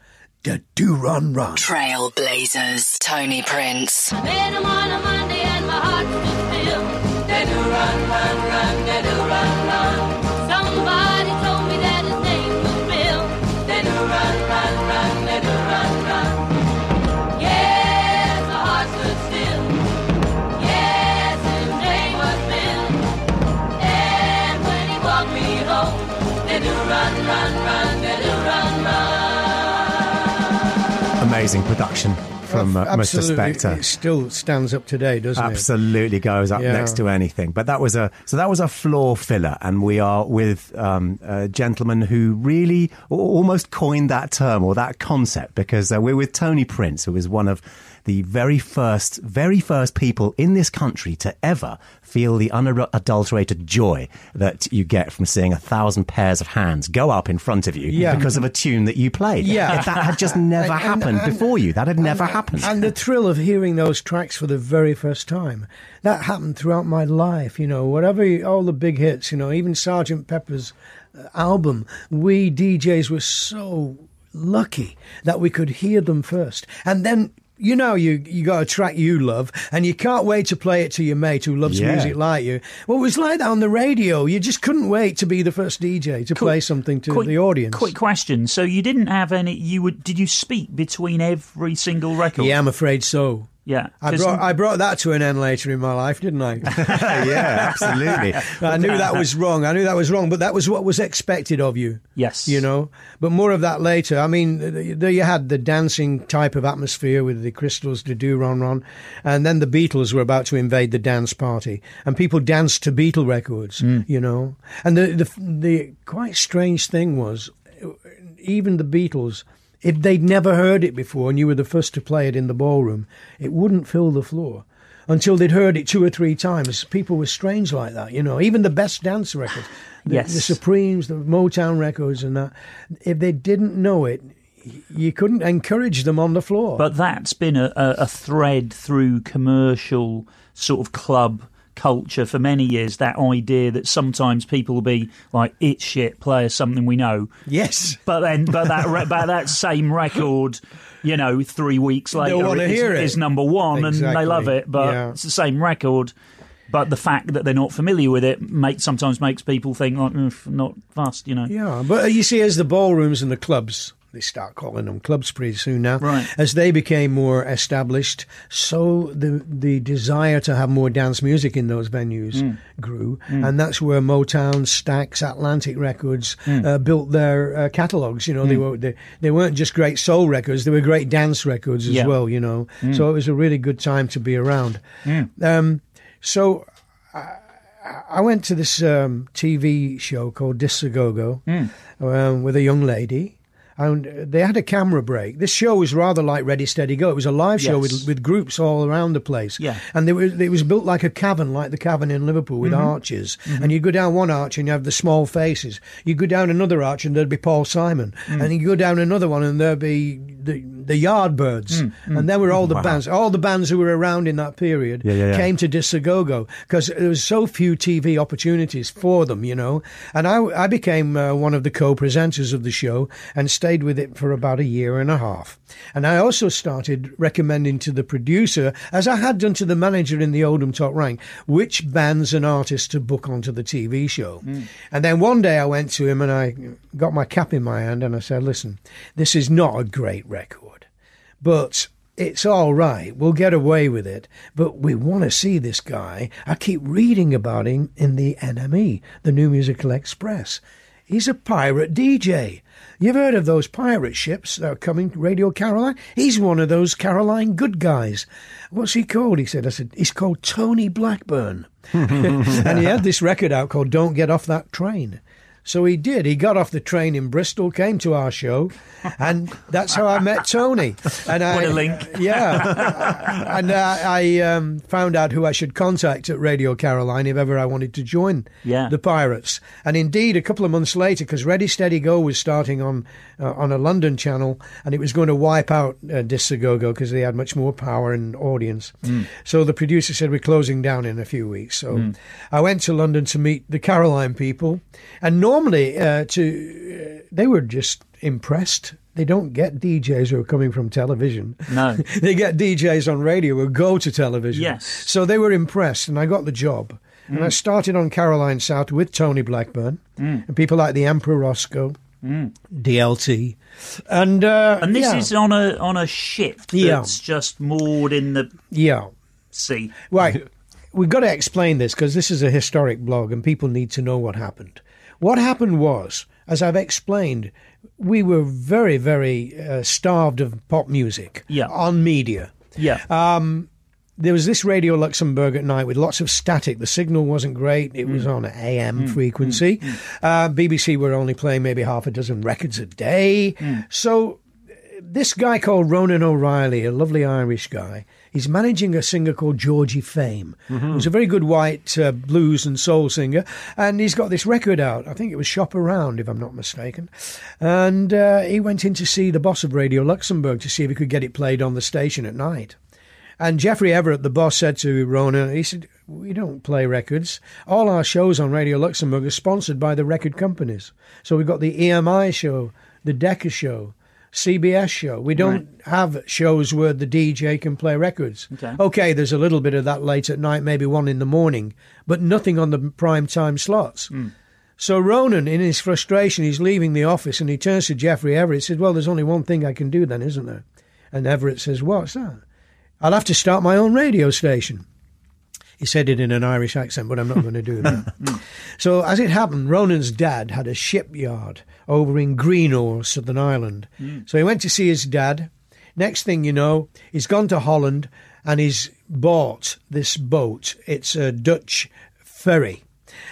D: "Da Do Run Run."
C: Trailblazers, Tony Prince.
G: Made 'em on a Monday and my heart stood still. They do run, run, run, they do run, run.
A: Amazing production from uh, Mr.
D: Absolutely,
A: Spector.
D: It still stands up today, doesn't it?
A: Absolutely goes up
D: Yeah.
A: next to anything. But that was a so that was a floor filler, and we are with um, a gentleman who really almost coined that term or that concept because uh, we're with Tony Prince, who was one of the very first, very first people in this country to ever feel the unadulterated joy that you get from seeing a thousand pairs of hands go up in front of you
D: Yeah.
A: because of a tune that you played.
D: Yeah.
A: If that had just never
D: And- and-
A: happened
D: and-
A: before you. That had never happened.
D: And the thrill of hearing those tracks for the very first time. That happened throughout my life, you know, whatever, all the big hits, you know, even Sergeant Pepper's uh, album, we DJs were so lucky that we could hear them first. And then, you know, you, you got a track you love and you can't wait to play it to your mate who loves
A: Yeah.
D: music like you. Well, it was like that on the radio. You just couldn't wait to be the first DJ to play something to
B: Quick-
D: the audience.
B: Quick question. So you didn't have any? You would? Did you speak between every single record?
D: Yeah, I'm afraid so.
B: Yeah.
D: I brought, I brought that to an end later in my life, didn't I? (laughs)
A: yeah, absolutely. (laughs)
D: I knew that was wrong. I knew that was wrong, but that was what was expected of you.
B: Yes.
D: You know, but more of that later. I mean, you had the dancing type of atmosphere with the crystals Da Do Run Run, and then the Beatles were about to invade the dance party, and people danced to Beatle records. Hmm. You know, and the the the quite strange thing was, even the Beatles. If they'd never heard it before and you were the first to play it in the ballroom, it wouldn't fill the floor until they'd heard it two or three times. People were strange like that, you know. Even the best dance records, (sighs) the,
B: Yes.
D: the Supremes, the Motown records, and that. If they didn't know it, you couldn't encourage them on the floor.
B: But that's been a, a, a thread through commercial sort of club culture for many years. That idea that sometimes people will be like, "It's shit, play something we know,"
D: Yes.
B: but then but that re- but that same record. You know, three weeks later, is,
D: hear it.
B: is number one, and they love it. But
D: Yeah.
B: it's the same record. But the fact that they're not familiar with it makes sometimes makes people think like, "Mm, not fast. You know,
D: Yeah, but you see, as the ballrooms and the clubs, they start calling them clubs pretty soon now.
B: Right.
D: As they became more established, so the the desire to have more dance music in those venues
B: Mm.
D: grew, and that's where Motown, Stax, Atlantic Records
B: Mm.
D: uh, built their uh, catalogs. You know, they were they, they weren't just great soul records; they were great dance records as
B: Yeah. Mm.
D: well. You know, so it was a really good time to be around. Um, so. I went to this um, TV show called Discs a Go-Go um, with a young lady. And they had a camera break. This show was rather like Ready Steady Go. It was a live show
B: Yes.
D: with with groups all around the place.
B: Yeah.
D: and they were, it was built like a cavern, like the cavern in Liverpool, with mm-hmm. arches. Mm-hmm. And you go down one arch and you have the small faces. You go down another arch and there'd be Paul Simon. Mm. And you go down another one and there'd be the the Yardbirds. Hmm, hmm. And there were all the bands, all the bands who were around in that period
A: Yeah, yeah, yeah.
D: came to Discs a Go-Go because there was so few TV opportunities for them, you know. And I, I became uh, one of the co-presenters of the show and stayed with it for about a year and a half. And I also started recommending to the producer, as I had done to the manager in the Oldham Top Rank, which bands and artists to book onto the TV show. Hmm. And then one day I went to him and I got my cap in my hand and I said, "Listen, this is not a great record." But it's all right. We'll get away with it. But we want to see this guy. I keep reading about him in the NME, the New Musical Express. He's a pirate DJ. You've heard of those pirate ships that are coming to Radio Caroline? He's one of those Caroline good guys. What's he called? He said, I said, he's called Tony Blackburn. (laughs) and he had this record out called Don't Get Off That Train. So he did. He got off the train in Bristol, came to our show, and that's how I met Tony. And I,
B: What a link.
D: Yeah, and uh, I um, found out who I should contact at Radio Caroline if ever I wanted to join
B: Yeah.
D: the Pirates. And indeed, a couple of months later, because Ready Steady Go was starting on uh, on a London channel, and it was going to wipe out uh, Discs a Go-Go because they had much more power and audience. So the producer said we're closing down in a few weeks. So I went to London to meet the Caroline people, and normally uh, to uh, they were just impressed. They don't get DJs who are coming from television.
B: No. (laughs)
D: they get DJs on radio who go to television.
B: Yes.
D: So they were impressed, and I got the job. And I started on Caroline South with Tony Blackburn and people like the Emperor Roscoe, DLT, and uh,
B: And this
D: yeah,
B: is on a on a ship that's
D: Yeah.
B: just moored in the
D: yeah.
B: sea.
D: Right. (laughs) We've got to explain this because this is a historic blog and people need to know what happened. What happened was, as I've explained, we were very, very uh, starved of pop music
B: Yeah.
D: on media.
B: Yeah.
D: Um, there was this Radio Luxembourg at night with lots of static. The signal wasn't great. It was mm. on an AM mm. frequency. Mm. Uh, BBC were only playing maybe half a dozen records a day. So uh, this guy called Ronan O'Rahilly, a lovely Irish guy, he's managing a singer called Georgie Fame, who's a very good white uh, blues and soul singer, and he's got this record out. I think it was Shop Around, if I'm not mistaken. And uh, he went in to see the boss of Radio Luxembourg to see if he could get it played on the station at night. And Geoffrey Everitt, the boss, said to Ronan, he said, We don't play records. All our shows on Radio Luxembourg are sponsored by the record companies. So we've got the EMI show, the Decca show, CBS show. We don't have shows where the DJ can play records.
B: Okay.
D: there's a little bit of that late at night, maybe one in the morning, but nothing on the prime time slots. Hmm. So Ronan, in his frustration, he's leaving the office and he turns to Geoffrey Everitt. He says, Well, there's only one thing I can do then, isn't there? And Everett says, What's that? I'll have to start my own radio station. He said it in an Irish accent, but I'm not going to do that. (laughs) so, as it happened, Ronan's dad had a shipyard over in Greenore, Southern Ireland. Mm. So he went to see his dad. Next thing you know, he's gone to Holland and he's bought this boat. It's a Dutch ferry.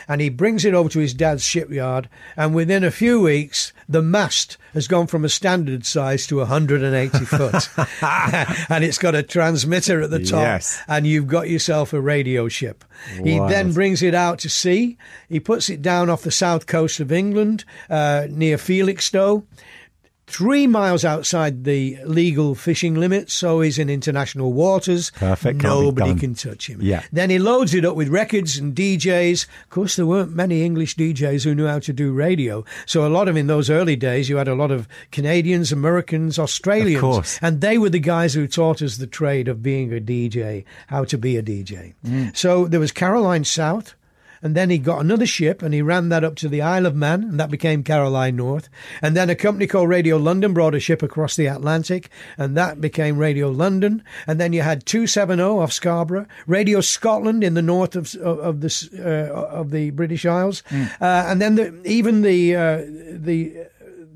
D: And he brings it over to his dad's shipyard, and within a few weeks, the mast has gone from a standard size to 180 (laughs) foot. (laughs) and it's got a transmitter at the top,
A: Yes.
D: and you've got yourself a radio ship. He then brings it out to sea. He puts it down off the south coast of England, uh, near Felixstowe. Three miles outside the legal fishing limit, so he's in international waters.
A: Perfect,
D: Nobody can touch him.
A: Yeah.
D: Then he loads it up with records and DJs. Of course, there weren't many English DJs who knew how to do radio. So a lot of in those early days, you had a lot of Canadians, Americans, Australians.
A: course.
D: And they were the guys who taught us the trade of being a DJ, how to be a DJ. Mm. So there was Caroline South. And then he got another ship and he ran that up to the Isle of Man, and that became Caroline North. And then a company called Radio London brought a ship across the Atlantic, and that became Radio London. And then you had 270 off Scarborough, Radio Scotland in the north of of, of the uh, of the British Isles, uh, and then the, even the uh, the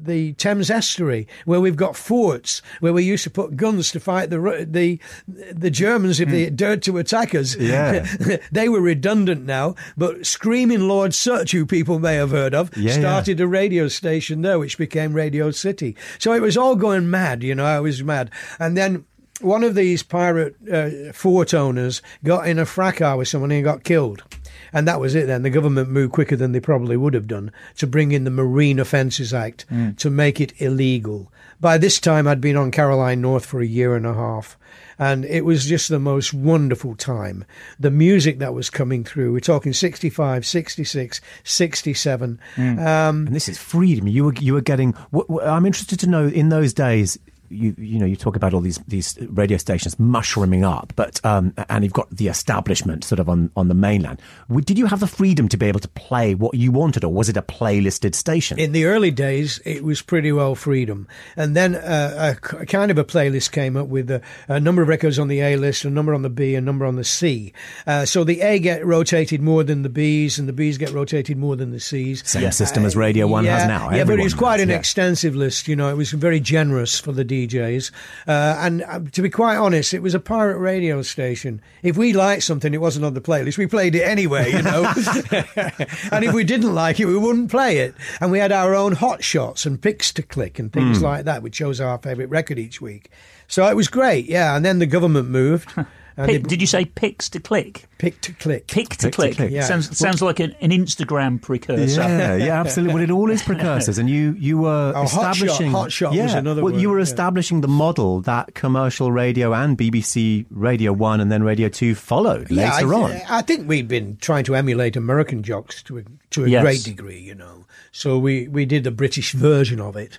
D: the Thames estuary, where we've got forts, where we used to put guns to fight the the the Germans if they dared to attack us.
A: Yeah. (laughs)
D: they were redundant now, but Screaming Lord Sutch, who people may have heard of,
A: Yeah,
D: started a radio station there, which became Radio City. So it was all going mad, you know. I was mad, and then. One of these pirate uh, fort owners got in a fracas with someone and got killed. And that was it then. The government moved quicker than they probably would have done to bring in the Marine Offences Act to make it illegal. By this time, I'd been on Caroline North for a year and a half. And it was just the most wonderful time. The music that was coming through, we're talking 65, 66, 67. Um,
A: And this is freedom. You were you were getting. What, what- I'm interested to know in those days. You you know you talk about all these these radio stations mushrooming up, but um, and you've got the establishment sort of on on the mainland. Did you have the freedom to be able to play what you wanted, or was it a playlisted station?
D: In the early days, it was pretty well freedom. And then uh, a, k- kind of a playlist came up with a, a number of records on the A list, a number on the B, a number on the C. Uh, so the A get rotated more than the Bs, and the Bs get rotated more than the Cs.
A: Same system as Radio One
D: yeah,
A: has now.
D: Yeah, but it was quite
A: has,
D: an
A: yeah.
D: extensive list. You know, it was very generous for the DJs. Uh, and uh, to be quite honest, it was a pirate radio station. If we liked something, it wasn't on the playlist. We played it anyway, you know. (laughs) and if we didn't like it, we wouldn't play it. And we had our own hot shots and picks to click and things like that. We chose our favourite record each week. So it was great, yeah. And then the government moved. (laughs) And
B: Pick,
D: they
B: did you say picks to click?
D: pick to click.
B: Pick to
A: Pick to
B: click.
A: click.
D: Yeah.
B: Sounds sounds like an, an Instagram precursor.
A: Yeah, yeah, (laughs) absolutely. Well, it all is precursors, and you you were
D: Oh, Hot Shot-
A: establishing.
D: Hot Shot
A: yeah,
D: was another
A: Well, you were
D: yeah.
A: establishing the model that commercial radio and BBC Radio One and then Radio Two followed
D: Yeah,
A: later
D: I,
A: on.
D: I think we'd been trying to emulate American jocks to a, to a
B: Yes.
D: great degree, you know. So we, we did the British version of it.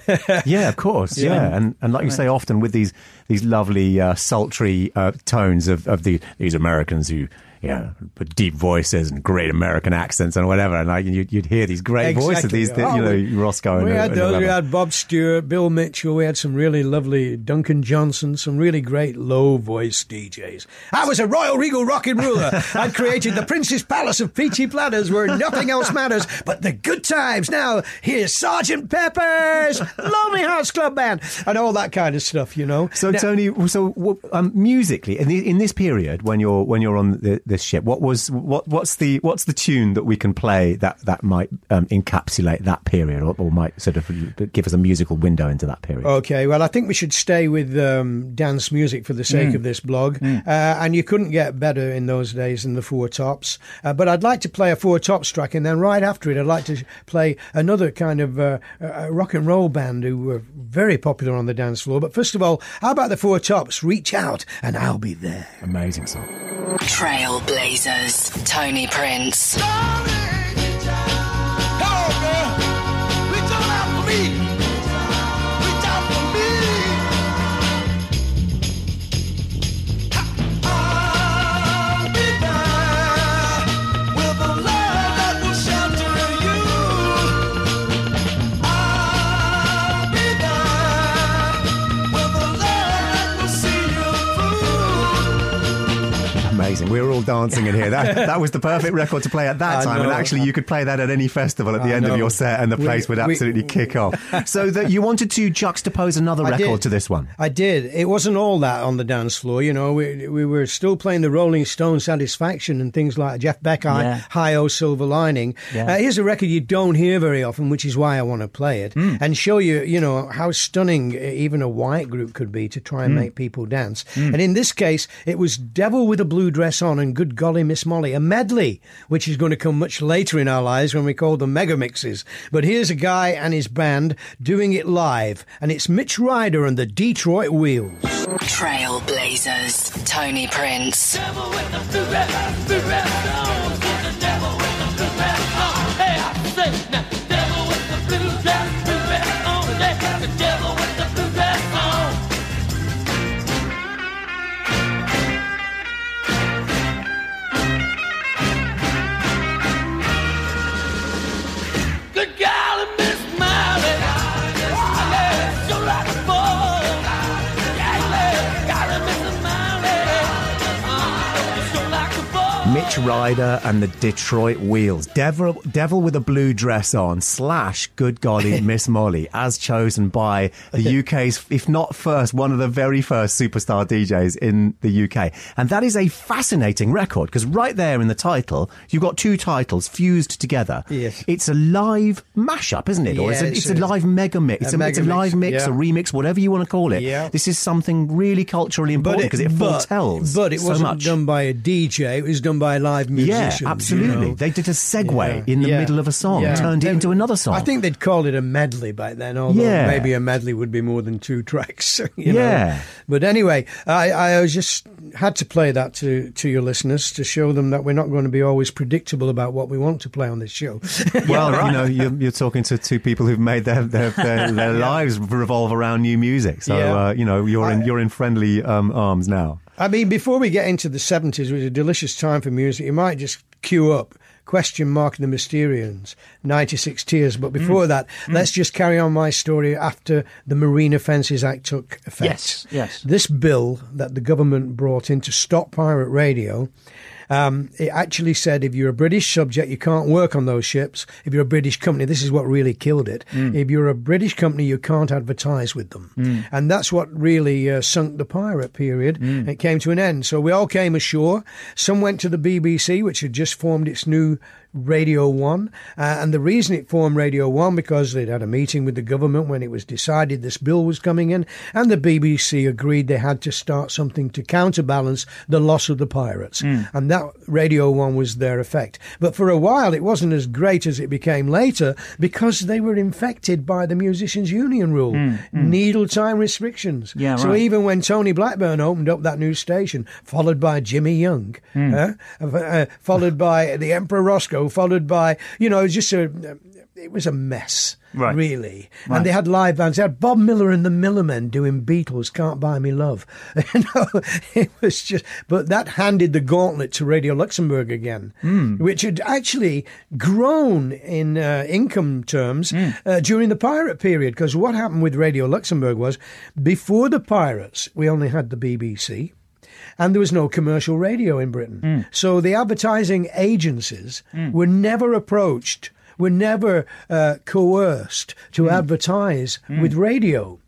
D: (laughs)
A: Yeah, of course. Yeah, and and like you say, often with these these lovely uh, sultry uh, tones of, of the these Americans who. Yeah, put deep voices and great American accents and whatever, and like you'd, you'd hear these great voices,
D: Exactly.
A: these you
D: Oh,
A: know
D: we-
A: Roscoe and
D: we had
A: and
D: those. We had Bob Stewart, Bill Mitchell. We had some really lovely Duncan Johnson, some really great low voice DJs. I was a royal regal rocking ruler. I created the Prince's Palace of Peachy Platters where nothing else matters but the good times. Now here's Sergeant Pepper's Lonely Hearts Club Band and all that kind of stuff. You know.
A: So
D: Now-
A: Tony, so um, musically in, the, in this period when you're when you're on the, this ship, what was what what's the what's the tune that we can play that that might um, encapsulate that period or, or might sort of give us a musical window into that period?
D: Okay, well, I think we should stay with um, dance music for the sake
A: Mm.
D: of this blog. Uh, and you couldn't get better in those days than the Four Tops. Uh, but I'd like to play a Four Tops track, and then right after it, I'd like to play another kind of uh, uh, rock and roll band who were very popular on the dance floor. But first of all, how about the Four Tops? Reach out, and I'll be there.
A: Amazing song.
C: Trailblazers, Tony Prince.
A: Amazing. We were all dancing in here. That (laughs) that was the perfect record to play at that
D: I
A: time. And actually, you could play that at any festival at the
D: I
A: end of your set, and the
D: We-
A: place would
D: we-
A: absolutely kick off. (laughs) So that you wanted to juxtapose another
D: I
A: record
D: did.
A: to this one.
D: I did. It wasn't all that on the dance floor. You know, we, we were still playing the Rolling Stone Satisfaction and things like Jeff Beck, High,
B: Yeah.
D: Hi Ho Silver Lining.
B: Yeah.
D: Uh, here's a record you don't hear very often, which is why I want to play it
A: Hmm.
D: and show you, you know, how stunning even a white group could be to try and make people dance. And in this case, it was Devil with a Blue Dress Dress On and Good Golly Miss Molly, a medley, which is going to come much later in our lives when we call them mega mixes. But here's a guy and his band doing it live, and it's Mitch Ryder and the Detroit Wheels.
C: Trailblazers, Tony Prince.
A: Mitch Ryder and the Detroit Wheels. Devil, Devil with a blue dress on slash Good Golly (laughs) Miss Molly, as chosen by the (laughs) UK's, if not first, one of the very first superstar DJs in the UK. And that is a fascinating record because right there in the title, you've got two titles fused together.
D: Yes.
A: It's a live mashup, isn't it? or it's,
D: Yeah,
A: a,
D: it's
A: a
D: a-
A: live mega mix. It's
D: a
A: a, it's a live
D: mix,
A: mix,
D: yeah.
A: a remix, whatever you want to call it.
D: Yeah.
A: This is something really culturally important because it,
D: but-
A: foretells
D: But it
A: so
D: wasn't
A: much.
D: done by a DJ. It was done by live musicians.
A: Yeah,
D: you
A: absolutely.
D: know.
A: They did a segue
D: Yeah,
A: in the
D: yeah,
A: middle of a song,
D: yeah.
A: turned it into another song.
D: I think they'd called it a medley back then, although
A: Yeah.
D: maybe a medley would be more than two (laughs) tracks. (laughs) You
A: Yeah.
D: Know? But anyway, I, I just had to play that to, to your listeners to show them that we're not going to be always predictable about what we want to play on this show. (laughs)
A: well, right. you know, you're, you're talking to two people who've made their their, their, their lives revolve around new music. So uh, you know, you're in you're in friendly um, arms now.
D: I mean, before we get into the 70s, which is a delicious time for music, you might just queue up Question Mark and the Mysterians, 96 Tears. But
A: Mm.
D: before that, let's just carry on my story after the Marine Offences Act took effect.
B: Yes, yes.
D: This bill that the government brought in to stop pirate radio. Um, it actually said if you're a British subject, you can't work on those ships. If you're a British company, this is what really killed it. If you're a British company, you can't advertise with them. And that's what really uh, sunk the pirate period. It came to an end. So we all came ashore. Some went to the BBC, which had just formed its new Radio 1. Uh, and the reason it formed Radio 1 because they'd had a meeting with the government when it was decided this bill was coming in and the BBC agreed they had to start something to counterbalance the loss of the pirates. And that Radio 1 was their effect. But for a while it wasn't as great as it became later because they were infected by the Musicians Union rule, needle time restrictions.
B: Yeah,
D: so
B: right.
D: even when Tony Blackburn opened up that new station, followed by Jimmy Young, uh, uh, followed by the Emperor Roscoe, followed by you know, it was just a it was a mess,
B: Right.
D: really.
B: Right.
D: And they had live bands. They had Bob Miller and the Millermen doing Beatles "Can't Buy Me Love." (laughs) you know, it was just. But that handed the gauntlet to Radio Luxembourg again, which had actually grown in uh, income terms uh, during the pirate period. Because what happened with Radio Luxembourg was, before the pirates, we only had the BBC and there was no commercial radio in Britain. Hmm. So the advertising agencies hmm. were never approached, were never uh, coerced to hmm. advertise with radio.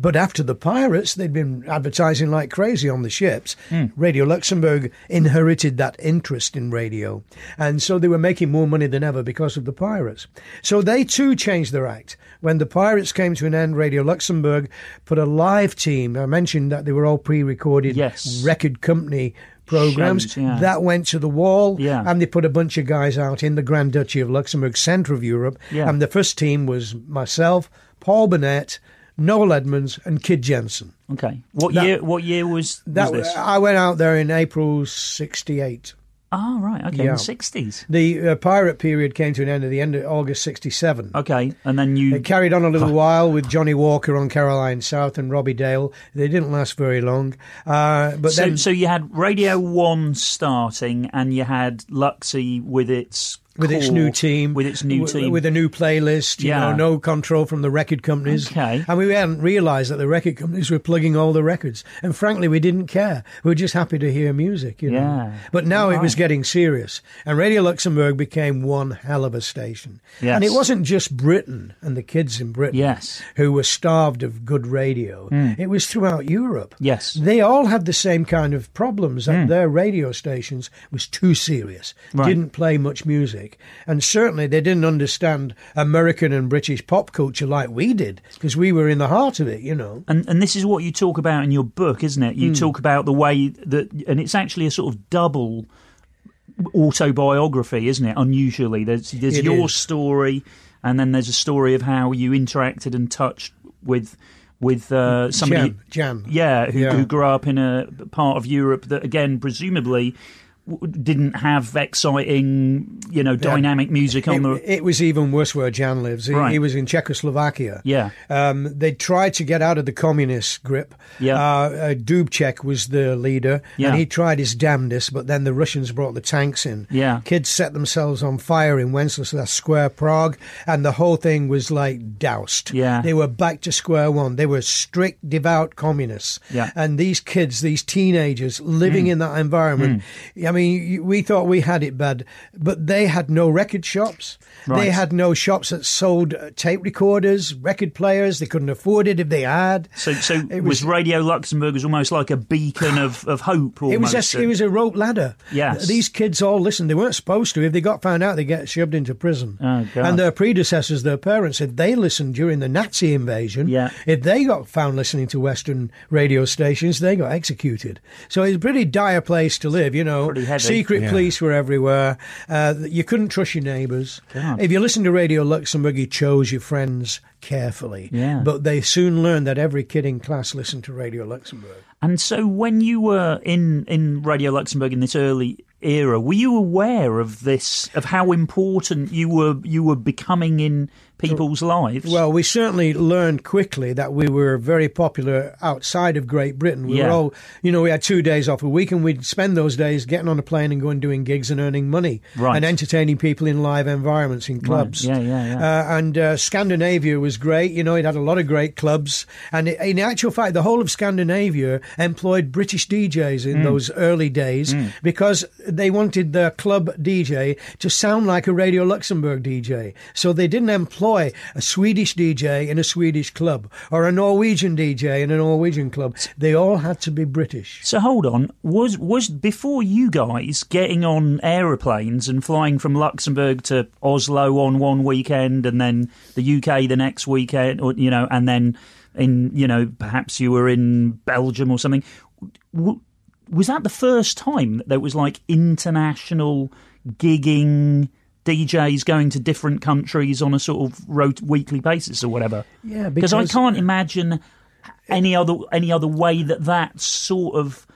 D: But after the pirates, they'd been advertising like crazy on the ships. Hmm. Radio Luxembourg inherited that interest in radio. And so they were making more money than ever because of the pirates. So they too changed their act. When the pirates came to an end, Radio Luxembourg put a live team. I mentioned that they were all pre recorded
B: Yes.
D: record company programs.
B: Yeah.
D: That went to the wall.
B: Yeah.
D: And they put a bunch of guys out in the Grand Duchy of Luxembourg, centre of Europe.
B: Yeah.
D: And the first team was myself, Paul Burnett, Noel Edmonds, and Kid Jensen.
B: Okay. What
D: That-
B: year? What year was, was
D: That
B: this?
D: I went out there in April '68.
B: oh, right. Okay. In
D: Yeah.
B: the sixties.
D: The uh, pirate period came to an end at the end of August '67.
B: Okay, and then you.
D: It carried on a little (laughs) while with Johnny Walker on Caroline South and Robbie Dale. They didn't last very long, uh, but
B: so,
D: then
B: so you had Radio One starting, and you had Luxy with its
D: with its new team,
B: with its new
D: w-
B: team,
D: with a new playlist. You
B: Yeah.
D: know, no control from the record companies.
B: Okay.
D: and we hadn't realised that the record companies were plugging all the records. And frankly, we didn't care. We were just happy to hear music. You know.
B: Yeah.
D: But now it was getting serious, and Radio Luxembourg became one hell of a station.
B: Yes.
D: And it wasn't just Britain and the kids in Britain.
B: Yes.
D: Who were starved of good radio. Hmm. It was throughout Europe.
B: Yes.
D: They all had the same kind of problems that hmm. their radio stations was too serious,
B: Right.
D: didn't play much music, music. And certainly they didn't understand American and British pop culture like we did, because we were in the heart of it, you know.
B: And and this is what you talk about in your book, isn't it? You talk about the way that, and it's actually a sort of double autobiography, isn't it? Unusually, there's there's
D: It
B: your
D: is.
B: story, and then there's a story of how you interacted and touched with with uh, somebody.
D: Jan, Jan.
B: Yeah, who,
D: Yeah.
B: who grew up in a part of Europe that, again, presumably. Didn't have exciting, you know, dynamic music on
D: It,
B: the
D: it was even worse where Jan lives. He,
B: Right.
D: he was in Czechoslovakia.
B: Yeah.
D: Um, they tried to get out of the communist grip.
B: Yeah.
D: Uh, uh, Dubček was the leader,
B: Yeah.
D: and he tried his damnedest, but then the Russians brought the tanks in.
B: Yeah.
D: Kids set themselves on fire in Wenceslas Square, Prague, and the whole thing was like doused.
B: Yeah.
D: They were back to square one. They were strict, devout communists.
B: Yeah. Mm.
D: And these kids, these teenagers living in that environment, I mean, y- we thought we had it bad, but they had no record shops. They had no shops that sold uh, tape recorders, record players. They couldn't afford it if they had.
B: So, so
D: It
B: was,
D: was-
B: Radio Luxembourg was almost like a beacon of, of hope. Almost.
D: It was just, it was a rope ladder.
B: Yes.
D: These kids all listened. They weren't supposed to. If they got found out, they get shoved into prison.
B: Oh.
D: And their predecessors, their parents, if they listened during the Nazi invasion,
B: Yeah.
D: if they got found listening to Western radio stations, they got executed. So it's a pretty dire place to live, you know.
B: Heavy.
D: Secret
A: Yeah.
D: police were everywhere. Uh, you couldn't trust your neighbours. If you listened to Radio Luxembourg, you chose your friends carefully.
B: Yeah.
D: But they soon learned that every kid in class listened to Radio Luxembourg.
B: And so, when you were in in Radio Luxembourg in this early era, were you aware of this, of how important you were you were becoming in people's lives?
D: Well, we certainly learned quickly that we were very popular outside of Great Britain. We
B: Yeah.
D: were all, you know, we had two days off a week and we'd spend those days getting on a plane and going doing gigs and earning money
B: Right.
D: and entertaining people in live environments in clubs.
B: Yeah, yeah, yeah.
D: Uh, and uh, Scandinavia was great. You know, it had a lot of great clubs. And it, in actual fact, the whole of Scandinavia employed British DJs
B: Mm.
D: in those early days because they wanted their club DJ to sound like a Radio Luxembourg DJ. So they didn't employ a Swedish DJ in a Swedish club or a Norwegian DJ in a Norwegian club. They all had to be British.
B: So hold on, was was before you guys getting on aeroplanes and flying from Luxembourg to Oslo on one weekend and then the UK the next weekend, or you know, and then in you know perhaps you were in Belgium or something. W- was that the first time that there was like international gigging? DJs going to different countries on a sort of rot- weekly basis or whatever.
D: Yeah,
B: because I can't imagine any other any other way that that sort of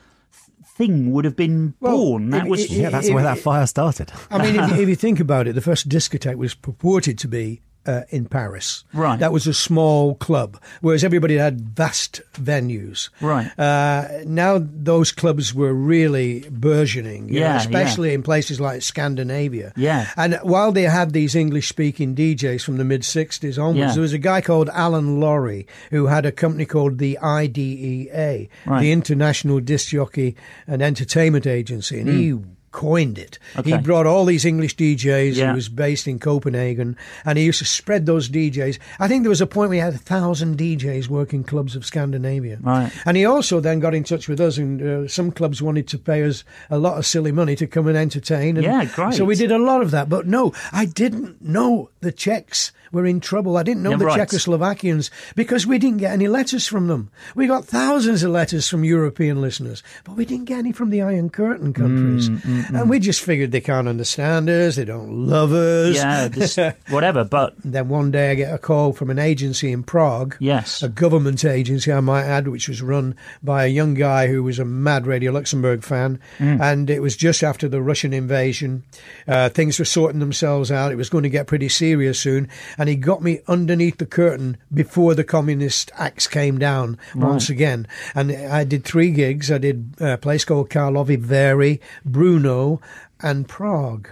B: thing would have been
D: Well,
B: born. That
D: it-
B: was
D: it-
A: Yeah, that's
D: If-
A: where that fire started.
D: I mean, if, if you (laughs) think about it, the first discotheque was purported to be uh, in Paris.
B: Right.
D: That was a small club, whereas everybody had vast venues.
B: Right.
D: Uh, now those clubs were really burgeoning, you know,
B: Yeah,
D: especially in places like Scandinavia.
B: Yeah.
D: And while they had these English-speaking DJs from the mid-60s onwards,
B: Yeah.
D: there was a guy called Alan Laurie who had a company called the IDEA,
B: Right.
D: the International Disc Jockey and Entertainment Agency, and he coined it. He
B: Hmm.
D: Brought all these English DJs.
B: Yeah.
D: He was based in Copenhagen, and he used to spread those DJs. I think there was a point where he had a thousand DJs working clubs of Scandinavia.
B: Right.
D: And he also then got in touch with us, and uh, some clubs wanted to pay us a lot of silly money to come and entertain. And
B: Yeah, great.
D: So we did a lot of that. But no, I didn't know the Czechs were in trouble. I didn't know
B: Yeah,
D: the
B: right.
D: Czechoslovakians because we didn't get any letters from them. We got thousands of letters from European listeners, but we didn't get any from the Iron Curtain countries.
B: Mm,
D: and we just figured they can't understand us, they don't love us.
B: yeah, (laughs) whatever. But
D: Then one day I get a call from an agency in Prague.
B: Yes.
D: A government agency, I might add, which was run by a young guy who was a mad Radio Luxembourg fan.
B: Mm.
D: And it was just after the Russian invasion. Uh, things were sorting themselves out. It was going to get pretty serious soon. And he got me underneath the curtain before the communist axe came down once again. And I did three gigs. I did a place called Karlovy Vary, Brno, and Prague.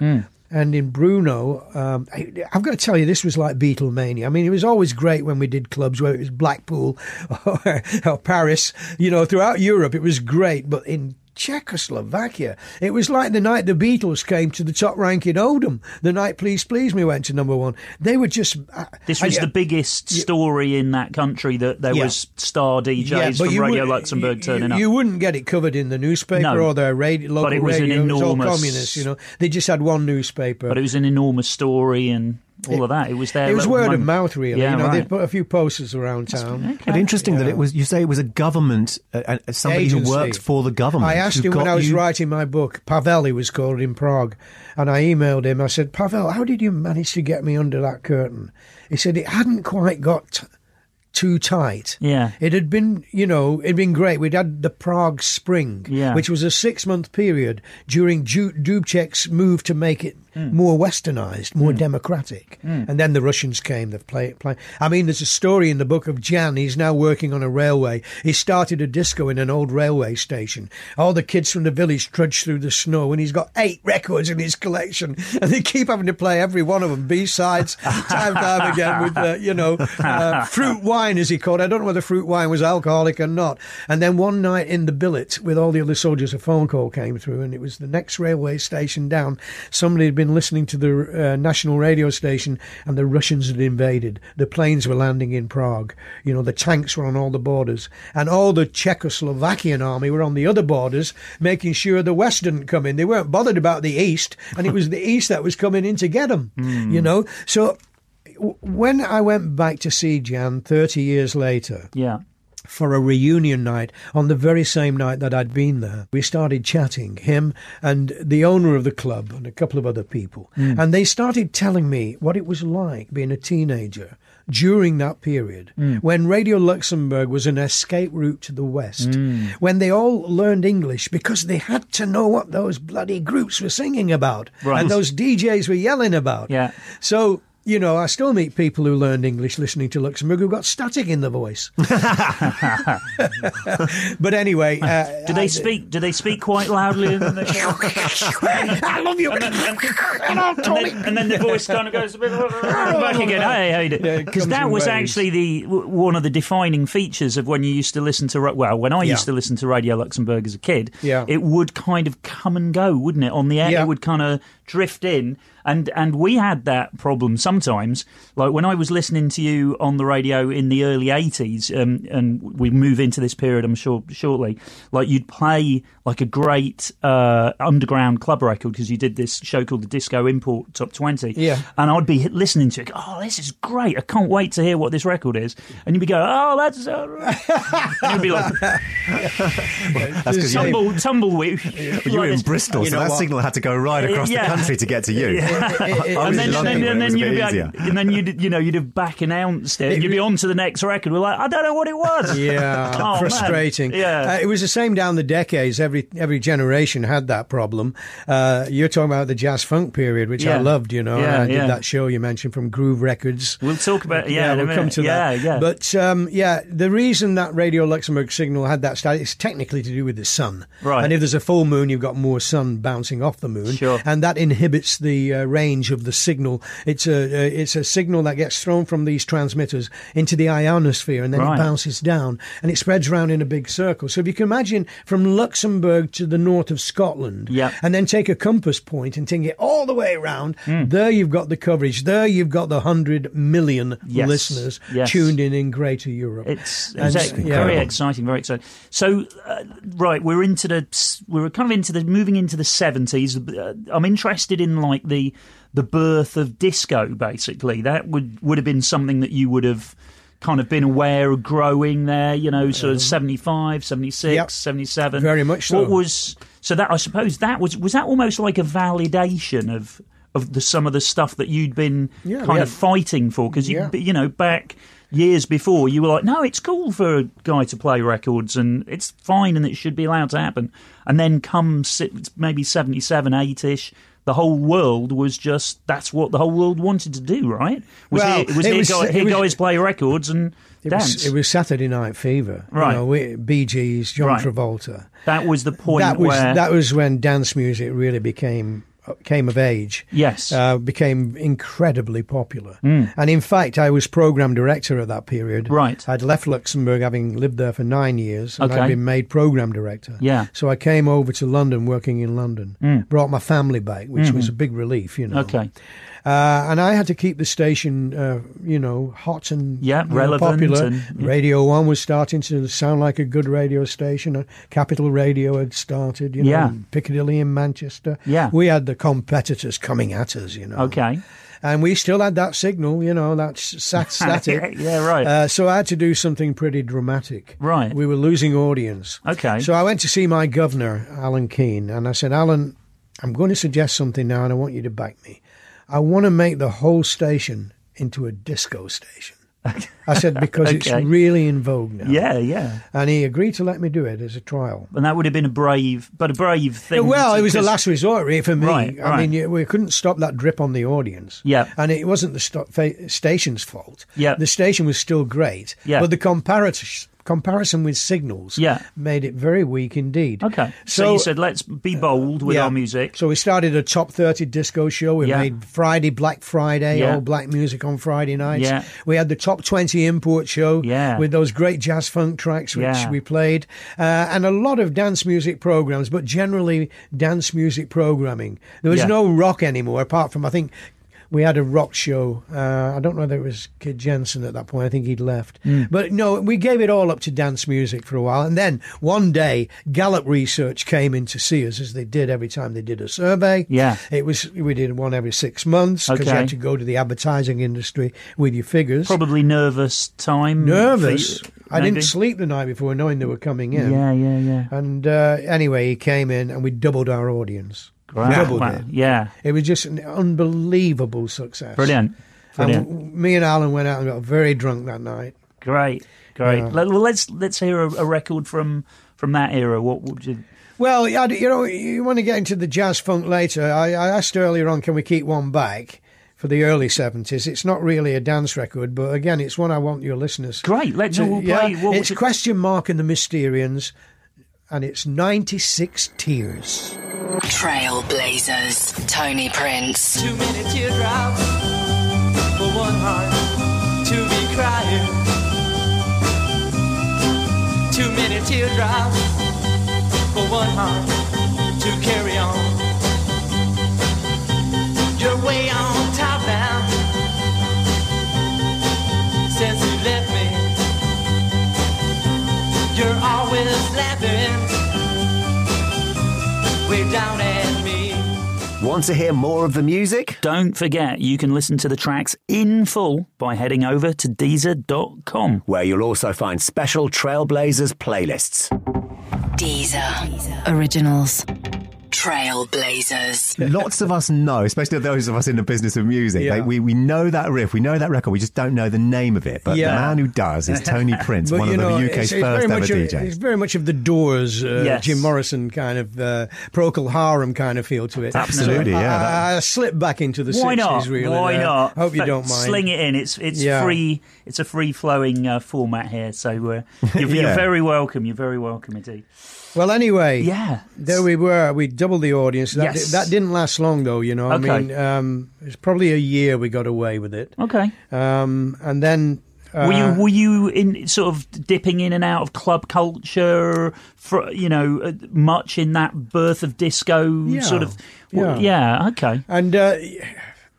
D: And in Brno, um, I, I've got to tell you, this was like Beatlemania. I mean, it was always great when we did clubs, whether it was Blackpool (laughs) or, or Paris. You know, throughout Europe, it was great. But in Czechoslovakia. It was like the night the Beatles came to the top rank in Oldham. The night Please Please Me went to number one. They were just. Uh,
B: This was
D: yeah,
B: the biggest story in that country that there
D: Yeah.
B: was star DJs
D: but
B: from
D: you
B: Radio Luxembourg
D: you,
B: turning up.
D: You wouldn't get it covered in the newspaper
B: No.
D: or the radio, local
B: it was an
D: radio. It was all
B: enormous-
D: communist, you know. They just had one newspaper.
B: but it was an enormous story and all of that. It was there.
D: It was
B: little
D: word of mouth, really.
B: Yeah,
D: you know, they put a few posters around town.
A: But interesting that it was. You say it was a government, uh, uh, somebody
D: Agency.
A: who worked for the government.
D: I asked him when I was
A: you-
D: writing my book, Pavel, he was called in Prague, and I emailed him. I said, Pavel, how did you manage to get me under that curtain? He said it hadn't quite got t- too tight.
B: Yeah.
D: It had been, you know, it'd been great. We'd had the Prague Spring,
B: Yeah.
D: which was a six month period during Ju- Dubček's move to make it
B: Hmm.
D: more westernized, more democratic. And then the Russians came. They've played, play. I mean, there's a story in the book of Jan. He's now working on a railway. He started a disco in an old railway station. All the kids from the village trudge through the snow, and he's got eight records in his collection, and they keep having to play every one of them B sides, time and time again with uh, you know uh, fruit wine as he called. it. I don't know whether fruit wine was alcoholic or not. And then one night in the billet with all the other soldiers, a phone call came through, and it was the next railway station down. Somebody had been listening to the uh, national radio station, and the Russians had invaded. The planes were landing in Prague. You know, the tanks were on all the borders, and all the Czechoslovakian army were on the other borders, making sure the West didn't come in. They weren't bothered about the East, and it was the East that was coming in to get them. You know, so w- when I went back to see Jan 30 years later
B: Yeah.
D: For a reunion night on the very same night that I'd been there, we started chatting, him and the owner of the club and a couple of other people. Mm. And they started telling me what it was like being a teenager during that period mm. when Radio Luxembourg was an escape route to the West, mm. when they all learned English because they had to know what those bloody groups were singing about
B: Right.
D: and those DJs were yelling about.
B: Yeah.
D: So, you know, I still meet people who learned English listening to Luxembourg who've got static in the voice. (laughs) but anyway, uh,
B: Do they speak? Do they speak quite loudly? And (laughs)
D: I love you.
B: and then, and (laughs) then, and then the voice kind of goes a bit back again. Hey, hey,
D: it
B: because
D: comes
B: that was
D: waves.
B: actually the one of the defining features of when you used to listen to well, when I used to listen to Radio Luxembourg as a kid.
D: Yeah.
B: it would kind of come and go, wouldn't it? On the air,
D: Yeah.
B: it would kind of drift in, and and we had that problem sometimes. Like when I was listening to you on the radio in the early '80s, um, and we move into this period, I'm sure shortly. Like you'd play like a great uh, underground club record because you did this show called the Disco Import Top 20.
D: Yeah.
B: And I'd be listening to it. Oh, this is great! I can't wait to hear what this record is. And you'd be going, Oh, that's. Uh, (laughs) you'd be like, (laughs)
A: That's 'cause you-
B: tumble, tumbleweed.
A: you were in. Bristol,
D: You
A: so that
D: what?
A: signal had to go right across
B: Yeah.
A: the country to get to you. (laughs)
B: And then, and then, and then you'd be,
A: easier.
B: and then you'd, you know, you'd have back announced it. You'd be on to the next record. We're like, I don't know what it was. (laughs)
D: Yeah, (laughs)
B: Oh, man.
D: frustrating.
B: Yeah.
D: Uh, it was the same down the decades. Every every generation had that problem. Uh, you're talking about the jazz funk period, which I loved. You know,
B: Yeah,
D: I did
B: yeah.
D: that show you mentioned from Groove Records.
B: We'll talk about yeah.
D: we'll come to
B: yeah,
D: that.
B: Yeah,
D: But um, yeah, the reason that Radio Luxembourg signal had that status is technically to do with the sun.
B: Right.
D: And if there's a full moon, you've got more sun bouncing off the moon.
B: Sure.
D: And that inhibits the uh, range of the signal. It's a uh, it's a signal that gets thrown from these transmitters into the ionosphere, and then
B: Right.
D: it bounces down, and it spreads around in a big circle. So if you can imagine from Luxembourg to the north of Scotland,
B: Yep.
D: and then take a compass point and take it all the way around,
B: Hmm.
D: there you've got the coverage. There you've got the hundred million
B: Yes.
D: listeners
B: Yes.
D: tuned in in Greater Europe.
B: It's,
D: And,
B: it's
D: yeah.
B: very exciting, very exciting. So, uh, right, we're into the we're kind of into the moving into the seventies. Uh, I'm interested in like the the birth of disco. Basically, that would would have been something that you would have kind of been aware of growing there. You know, sort of 75, 76,
D: Yep.
B: 77.
D: Very much so.
B: What was so that I suppose that was was that almost like a validation of. Of the some of the stuff that you'd been
D: Yeah,
B: kind
D: we
B: of fighting for, because you
D: Yeah.
B: you know back years before you were like, no, it's cool for a guy to play records and it's fine and it should be allowed to happen. And then come maybe 77, 8 ish, the whole world was just that's what the whole world wanted to do, right? Was
D: Well,
B: here, was
D: it
B: here,
D: was- it
B: here
D: was-
B: guys play records and
D: It
B: dance.
D: was, it was Saturday Night Fever.
B: Right.
D: You know, we, Bee Gees, John
B: Right.
D: Travolta.
B: that was the point
D: that was
B: where
D: that was when dance music really became Uh, came of age,
B: Yes.
D: uh, became incredibly popular. Mm. And in fact, I was program director at that period.
B: Right.
D: I'd left Luxembourg, having lived there for nine years, and
B: Okay.
D: I'd been made program director.
B: Yeah.
D: So I came over to London, working in London. Mm. Brought my family back, which mm-hmm. was a big relief, you know.
B: Okay.
D: Uh, and I had to keep the station, uh, you know, hot and
B: Yeah, relevant
D: popular.
B: and- yeah.
D: Radio One was starting to sound like a good radio station. Uh, Capital Radio had started, you know,
B: Yeah.
D: in Piccadilly in Manchester.
B: Yeah.
D: we had the competitors coming at us, you know.
B: Okay.
D: and we still had that signal, you know, that (laughs) static.
B: Yeah, right.
D: Uh, so I had to do something pretty dramatic.
B: Right.
D: We were losing audience.
B: Okay.
D: So I went to see my governor, Alan Keen, and I said, Alan, I'm going to suggest something now, and I want you to back me. I want to make the whole station into a disco station. I said, (laughs) because
B: Okay.
D: it's really in vogue now.
B: Yeah, yeah.
D: And he agreed to let me do it as a trial.
B: And that would have been a brave, but a brave thing.
D: Well, it was the
B: because-
D: last resort really, for me.
B: Right,
D: I
B: right.
D: mean, you, we couldn't stop that drip on the audience.
B: Yeah.
D: And it wasn't the fa- station's fault.
B: Yeah.
D: The station was still great.
B: Yeah.
D: But the comparat- comparison with signals
B: Yeah.
D: made it very weak indeed.
B: Okay. So, you said, let's be bold with
D: yeah.
B: our music.
D: So we started a top 30 disco show. We
B: Yeah.
D: made Friday Black Friday,
B: Yeah.
D: all black music on Friday nights.
B: Yeah.
D: We had the top 20 import show
B: Yeah.
D: with those great jazz funk tracks which we played, uh, and a lot of dance music programs, but generally dance music programming. There was no rock anymore, apart from, I think, we had a rock show. Uh, I don't know whether it was Kid Jensen at that point. I think he'd left.
B: Hmm.
D: But no, we gave it all up to dance music for a while. And then one day, Gallup Research came in to see us, as they did every time they did a survey.
B: Yeah.
D: It was we did one every six months because you had to go to the advertising industry with your figures.
B: Probably nervous time.
D: Nervous.
B: you,
D: I didn't sleep the night before, knowing they were coming in.
B: Yeah, yeah, yeah.
D: And uh, anyway, he came in, and we doubled our audience.
B: Wow,
D: Doubled
B: wow.
D: it.
B: Yeah.
D: It was just an unbelievable success.
B: Brilliant.
D: And
B: Brilliant.
D: w- me and Alan went out and got very drunk that night.
B: Great. Great.
D: Yeah.
B: Let, well, let's let's hear a, a record from from that era. What would you?
D: Well, you know, you want to get into the jazz funk later. I, I asked earlier on, can we keep one back for the early 70s? It's not really a dance record, but again, it's one I want your listeners
B: Great. Let's
D: to.
B: all
D: yeah,
B: play. What
D: it's
B: it?
D: Question Mark and the Mysterians, and it's 96 Tears.
C: Trailblazers, Tony Prince.
F: Too many teardrops for one heart to be crying. Too many teardrops for one heart to carry on. You're way on
A: Want to hear more of the music?
B: Don't forget, you can listen to the tracks in full by heading over to Deezer.com.
A: Where you'll also find special Trailblazers playlists.
C: Deezer. Originals. Trailblazers.
A: Lots of us know, especially those of us in the business of music,
D: Yeah.
A: they- we, we know that riff, we know that record, we just don't know the name of it. But
D: Yeah.
A: the man who does is Tony Prince, (laughs) one of
D: know,
A: the UK's
D: it's very
A: first ever DJs.
D: It's very much of the Doors, uh,
B: Yes.
D: Jim Morrison kind of uh, Procol Harum kind of feel to it.
A: Absolutely,
D: So
A: yeah, that-
D: I, I slipped back into the
B: Why
D: 60s,
B: not?
D: really.
B: Why
D: there.
B: not?
D: Hope you
B: F-
D: don't mind.
B: Sling it in. It's it's
D: Yeah.
B: free. It's a free flowing uh, format here, so uh, (laughs) you're, you're very welcome. You're very welcome indeed.
D: Well, anyway,
B: Yeah.
D: there we were. We doubled the audience. That,
B: Yes.
D: that didn't last long, though. You know,
B: Okay.
D: I mean, um, it's probably a year we got away with it,
B: Okay.
D: um, and then. Uh,
B: Were you were you in sort of dipping in and out of club culture, for, you know, uh, much in that birth of disco
D: Yeah.
B: sort of?
D: Yeah.
B: yeah. Okay.
D: And uh,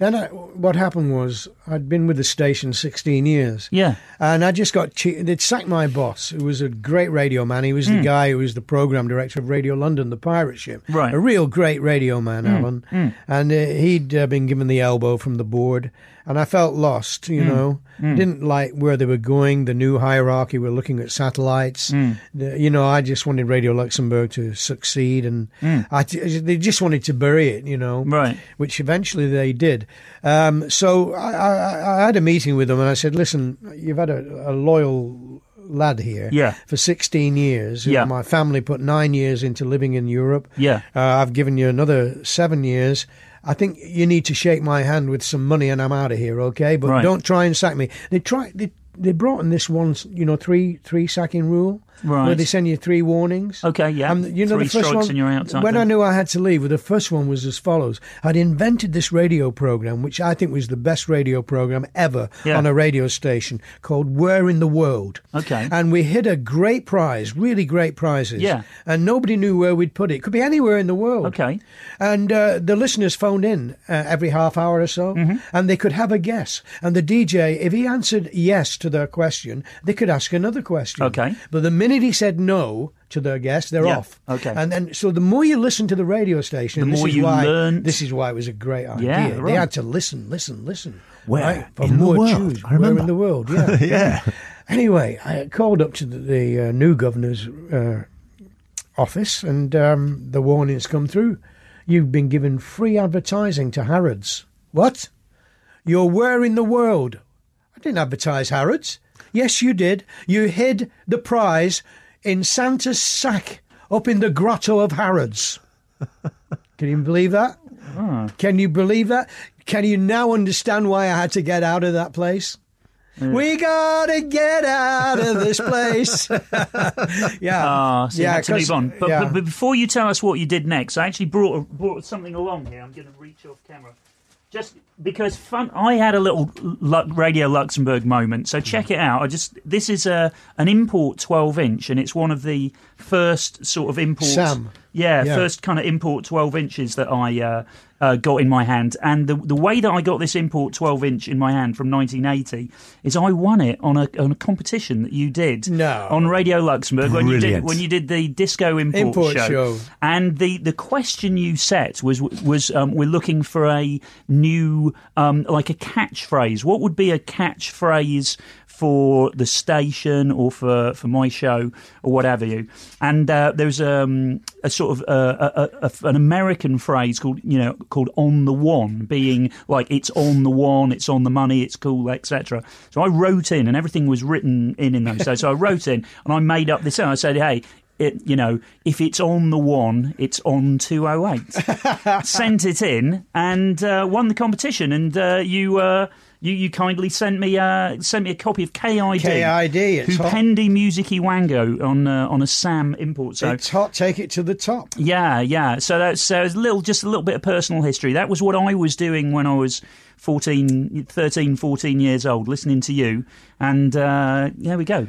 D: then I, what happened was I'd been with the station 16 years.
B: Yeah.
D: And I just got che- they'd sacked my boss, who was a great radio man. He was the guy who was the program director of Radio London, the pirate ship.
B: Hmm. Right. Hmm.
D: A real great radio man, Alan. And uh, he'd uh, been given the elbow from the board. And I felt lost,
B: Hmm.
D: you know. Didn't like where they were going, the new hierarchy. We're looking at satellites.
B: Hmm.
D: The- you know, I just wanted Radio Luxembourg to succeed. And I t- they just wanted to bury it, you know
B: Hmm. Right.
D: which eventually they did. Um, so I, I, I had a meeting with them and I said, listen, you've had a, a loyal lad here
B: Yeah.
D: for 16 years.
B: Yeah.
D: My family put nine years into living in Europe.
B: Yeah.
D: Uh, I've given you another seven years. I think you need to shake my hand with some money and I'm out of here, okay? But
B: Right.
D: don't try and sack me. They try. They, they brought in this one, you know, three three sacking rule.
B: Right.
D: where they send you three warnings.
B: Okay, yeah.
D: And you know
B: Three
D: the first
B: strikes
D: one,
B: and you're out
D: when I knew I had to leave, well, the first one was as follows: I'd invented this radio program, which I think was the best radio program ever
B: Yeah.
D: on a radio station, called "Where in the World."
B: Okay.
D: and we hit a great prize, really great prizes.
B: Yeah.
D: and nobody knew where we'd put it. It could be anywhere in the world.
B: Okay.
D: And uh, the listeners phoned in uh, every half hour or so,
B: Mm-hmm.
D: and they could have a guess. And the DJ, if he answered yes to their question, they could ask another question.
B: Okay.
D: But the minute he said no to their guest, they're
B: Yeah,
D: off.
B: okay.
D: And then, so the more you listen to the radio station,
B: The
D: this
B: more
D: is
B: you
D: why
B: learn.
D: this is why it was a great idea.
B: Yeah,
D: They had to listen, listen, listen.
A: Where
D: right? For
A: in the
D: more
A: world?
D: tunes.
A: I
D: Where
A: remember.
D: in the world? Yeah. (laughs)
A: yeah.
D: Anyway, I called up to the, the uh, new governor's uh, office, and um, the warnings come through. You've been given free advertising to Harrods. What? You're where in the world? I didn't advertise Harrods. Yes, you did. You hid the prize in Santa's sack up in the grotto of Harrods. (laughs) Can you believe that? Can you believe that? Can you now understand why I had to get out of that place? We gotta get out of this (laughs) place. (laughs) yeah,
B: Ah, so you
D: yeah,
B: to move on. But,
D: yeah.
B: but, but before you tell us what you did next, I actually brought brought something along here. I'm going to reach off camera. Just because fun, I had a little Radio Luxembourg moment, so check it out. I just this is a an import 12 inch, and it's one of the first sort of import.
D: Sam.
B: Yeah,
D: Yeah.
B: first kind of import 12 inches that I uh, uh, got in my hand. And the the way that I got this import 12 inch in my hand from 1980 is I won it on a on a competition that you did
D: No.
B: on Radio Luxembourg when you did when you did the disco import,
D: Import show.
B: And the, the question you set was was um, we're looking for a new um, like a catchphrase. What would be a catchphrase for the station or for, for my show or whatever you? And uh, there's um, a sort of uh, a, a, an American phrase called you know called on the one, being like it's on the one, it's on the money, it's cool, etc. So I wrote in, and everything was written in in those days. So I wrote in, and I made up this. I said, hey. It, you know, if it's on the one, it's on 208. (laughs) Sent it in and uh, won the competition. And uh, you, uh, you, you kindly sent me, uh, sent me a copy of KID.
D: KID, it's.
B: Hupendi Muziki Wangu on uh, on a Sam import. So
D: it's hot. Take it to the top.
B: yeah, yeah. So that's uh, a little, just a little bit of personal history. That was what I was doing when I was 14, 13, 14 years old, listening to you. And uh, there we go.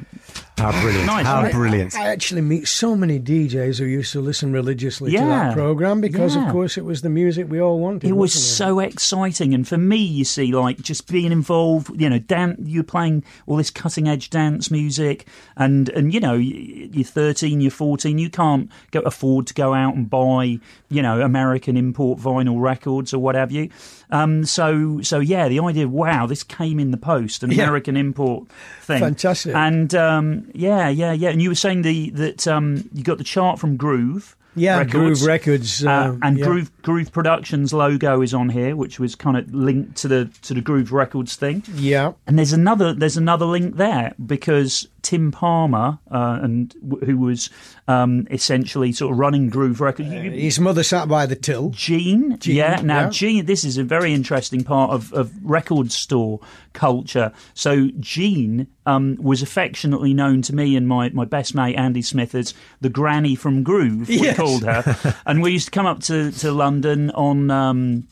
A: How brilliant.
B: Nice,
A: How
B: right?
A: brilliant.
D: I actually meet so many DJs who used to listen religiously to that program because,
B: Yeah.
D: of course, it was the music we all wanted.
B: It was
D: wasn't
B: so exciting, and for me, you see, like just being involved. You know, dan- you're playing all this cutting edge dance music, and and you know, you're 13, you're 14, you can't go afford to go out and buy, you know, American import vinyl records or what have you. Um, so so yeah, the idea, wow, this came in the post, an
D: Yeah.
B: American import thing,
D: Fantastic.
B: and um, yeah, yeah, yeah. And you were saying the that um, you got the chart from Groove.
D: Yeah,
B: Records.
D: Groove Records,
B: uh,
D: uh,
B: and
D: yeah.
B: Groove Groove Productions logo is on here, which was kind of linked to the to the Groove Records thing.
D: Yeah.
B: And there's another there's another link there because Tim Palmer uh, and who was um, essentially sort of running Groove Records. you-
D: His mother sat by the till.
B: Gene,
D: Gene,
B: yeah. Now,
D: yeah.
B: Gene, this is a very interesting part of, of record store culture. So, Gene um, was affectionately known to me and my, my best mate Andy Smith as the granny from Groove. We
D: Yes.
B: called her, (laughs) and we used to come up to to London on. Um,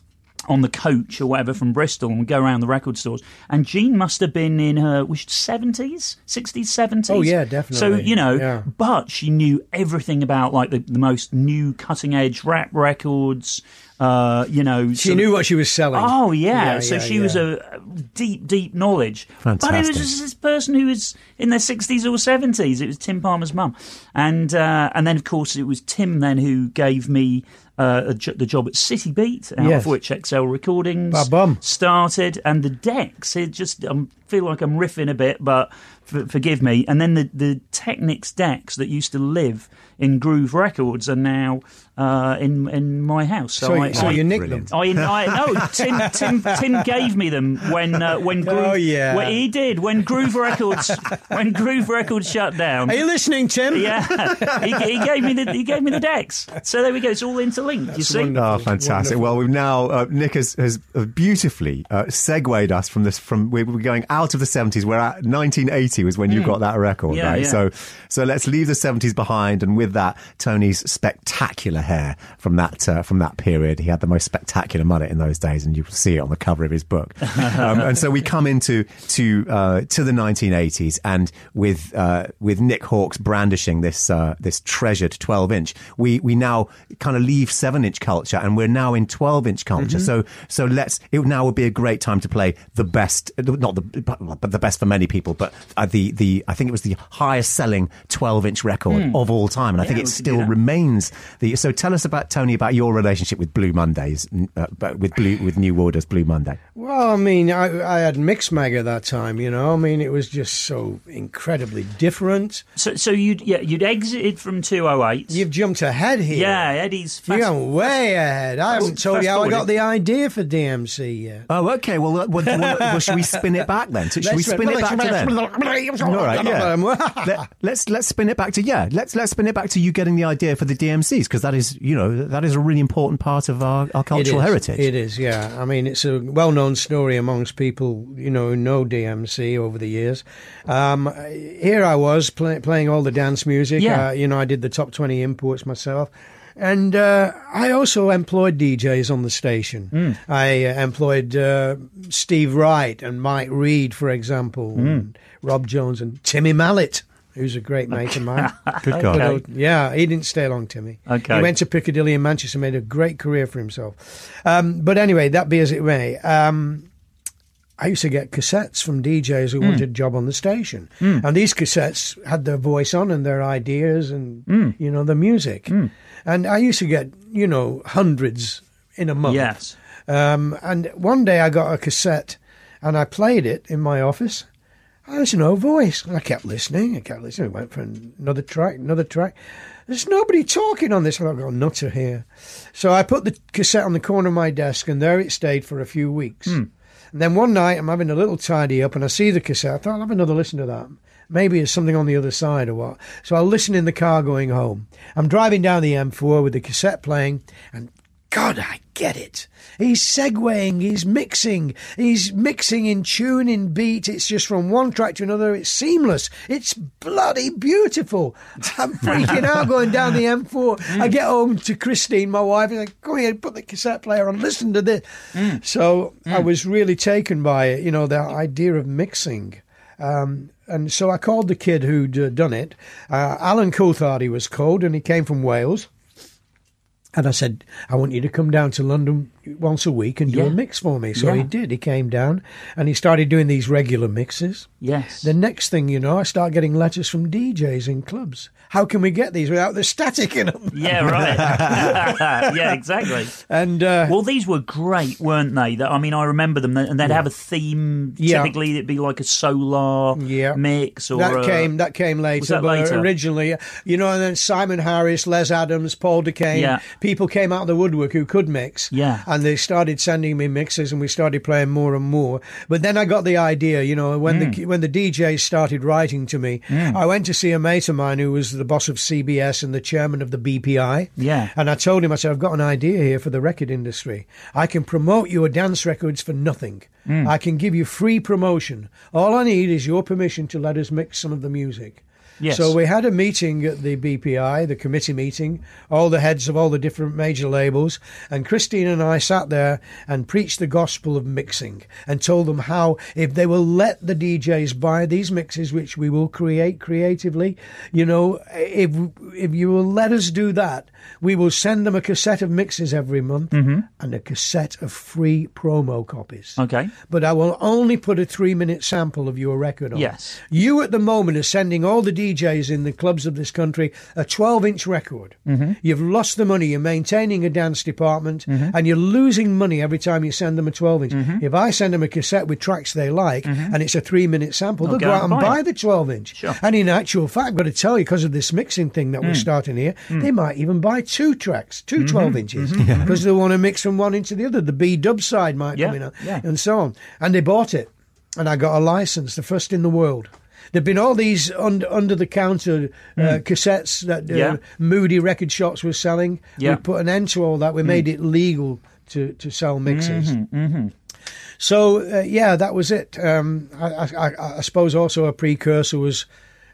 B: on the coach or whatever from Bristol and go around the record stores. And Jean must have been in her which seventies, sixties, seventies.
D: Oh, yeah, definitely.
B: So you know,
D: Yeah.
B: but she knew everything about like the, the most new cutting edge rap records. Uh, you know,
D: She
B: sort of-
D: knew what she was selling.
B: Oh yeah,
D: Yeah,
B: so
D: yeah,
B: she was a deep, deep knowledge. Fantastic. But it was just this person who was in their sixties or seventies. It was Tim Palmer's mum, and uh, and then of course it was Tim then who gave me uh, a jo- the job at City Beat, out
D: Yes.
B: of which XL Recordings started, and the decks. It just I feel like I'm riffing a bit, but f- forgive me. And then the the Technics decks that used to live in Groove Records are now uh, in in my house. So,
D: so,
B: I,
D: so
B: I-
D: you nicked
A: Brilliant.
D: them.
B: I, I no, Tim, Tim, Tim gave me them when uh, when Groove.
D: Oh, yeah.
B: when- he did when Groove Records when Groove Records shut down.
D: Are you listening, Tim?
B: Yeah, he, he gave me the he gave me the decks. So there we go. It's all interlinked. you see.
D: wonderful.
A: Oh, fantastic!
D: Wonderful.
A: Well, we've now uh, Nick has, has beautifully uh, segued us from this. From we're we're going out out of the 70s. We're at 1980 was when you got that record,
B: Mm. Yeah,
A: right?
B: yeah.
A: So, so let's leave the 70s behind. And with that, Tony's spectacular hair from that, uh, from that period. He had the most spectacular mullet in those days, and you see it on the cover of his book. (laughs) um, and so we come into, to, uh, to the 1980s and with, uh, with Nick Halkes brandishing this, uh, this treasured 12 inch, we, we now kind of leave 7 inch culture and we're now in 12 inch culture. So, so let's, it now would be a great time to play the best, not the, but the best for many people, but uh, the, the, I think it was the highest selling 12 inch record of all time. And I think it
B: we could do
A: still remains the, so tell us about Tony, about your relationship with Blue Mondays, uh, but with Blue, with New Order's Blue Monday.
D: Well, I mean, I, I had Mixmag at that time, you know. I mean, it was just so incredibly different.
B: So, so you'd yeah, you'd exited from 208.
D: You've jumped ahead here.
B: yeah, Eddy's.
D: You're
B: Fast,
D: going way ahead. I haven't told you how I got the idea for DMC yet.
A: Oh, okay. Well, uh, well, well, well, should we spin it back then? Should we spin it back to then? All right, yeah. (laughs) Let, let's let's spin it back to yeah. Let's let's spin it back to you getting the idea for the DMCs because that is you know that is a really important part of our, our cultural
D: is.
A: heritage.
D: It is, yeah. I mean, it's a well-known story amongst people, you know, who know DMC over the years. Um, here I was play, playing all the dance music.
B: Yeah.
D: Uh, you know, I did the top twenty imports myself. And uh, I also employed DJs on the station.
B: Hmm.
D: I uh, employed uh, Steve Wright and Mike Read, for example,
B: Hmm.
D: and Rob Jones and Timmy Mallett, who's a great mate of mine. (laughs)
A: Good God.
D: Good old- yeah, he didn't stay long, Timmy.
B: Okay.
D: He went to Piccadilly in Manchester, and made a great career for himself. Um, but anyway, that be as it may. Um, I used to get cassettes from DJs who wanted a job on the station, and these cassettes had their voice on and their ideas and you know the music. And I used to get you know hundreds in a month.
B: Yes.
D: Um, and one day I got a cassette and I played it in my office. And There's no voice. And I kept listening. I kept listening. I went for another track, another track. There's nobody talking on this. I've got a nutter here. So I put the cassette on the corner of my desk and there it stayed for a few weeks. And then one night I'm having a little tidy up and I see the cassette. I thought I'll have another listen to that. Maybe it's something on the other side or what. So I'll listen in the car going home. I'm driving down the M4 with the cassette playing and God, I get it. He's segueing, he's mixing, he's mixing in tune, in beat. It's just from one track to another. It's seamless. It's bloody beautiful. I'm (laughs) freaking out going down the M4. I get home to Christine, my wife, and like, go ahead, put the cassette player on, listen to this. So I was really taken by it, you know, the idea of mixing. Um, and so I called the kid who'd uh, done it. Uh, Alan Coulthard, he was called, and he came from Wales. And I said, I want you to come down to London once a week and do
B: Yeah.
D: a mix for me. So he did. He came down and he started doing these regular mixes.
B: Yes.
D: The next thing you know, I start getting letters from DJs in clubs. How can we get these without the static in them?
B: yeah, right. (laughs) yeah, exactly.
D: And uh,
B: Well, these were great, weren't they? That I mean, I remember them, and they'd have a theme.
D: Yeah.
B: Typically, it'd be like a solar
D: Yeah.
B: mix, or
D: that
B: a-
D: came that came later,
B: that
D: but
B: later?
D: originally, you know, and then Simon Harris, Les Adams, Paul Dakeyne,
B: Yeah.
D: people came out of the woodwork who could mix,
B: Yeah.
D: and they started sending me mixes, and we started playing more and more. But then I got the idea, you know, when
B: Mm.
D: the when the DJs started writing to me, I went to see a mate of mine who was the boss of CBS and the chairman of the BPI,
B: Yeah.
D: and I told him, I said, I've got an idea here for the record industry. I can promote your dance records for nothing.
B: Mm.
D: I can give you free promotion. All I need is your permission to let us mix some of the music.
B: Yes.
D: So we had a meeting at the BPI, the committee meeting, all the heads of all the different major labels, and Christine and I sat there and preached the gospel of mixing and told them how if they will let the DJs buy these mixes, which we will create creatively, you know, if if you will let us do that, we will send them a cassette of mixes every month mm-hmm. and a cassette of free promo copies.
B: Okay.
D: But I will only put a three minute sample of your record on.
B: Yes.
D: You at the moment are sending all the DJs in the clubs of this country a 12 inch record. Mm-hmm. You've lost the money. You're maintaining a dance department
B: Mm-hmm.
D: and you're losing money every time you send them a 12 inch. If I send them a cassette with tracks they like and it's a three minute sample, they'll
B: Mm-hmm. go out
D: and
B: buy
D: the 12 inch.
B: Sure.
D: And in actual fact, I've got to tell you, because of this mixing thing that
B: Mm.
D: we're starting here, they might even buy two tracks, 2
B: Mm-hmm.
D: 12 inches, because they want to mix from one into the other. The B dub side might
B: Yeah,
D: come in,
B: yeah.
D: and so on. And they bought it and I got a license, the first in the world. There've been all these under under the counter uh, cassettes that uh,
B: Hmm. Yeah.
D: Moody record shops were selling.
B: Yeah. Hmm.
D: We put an end to all that. We made it legal to, to sell mixes.
B: Mm-hmm,
D: So uh, yeah, that was it. Um, I, I, I, suppose also a precursor was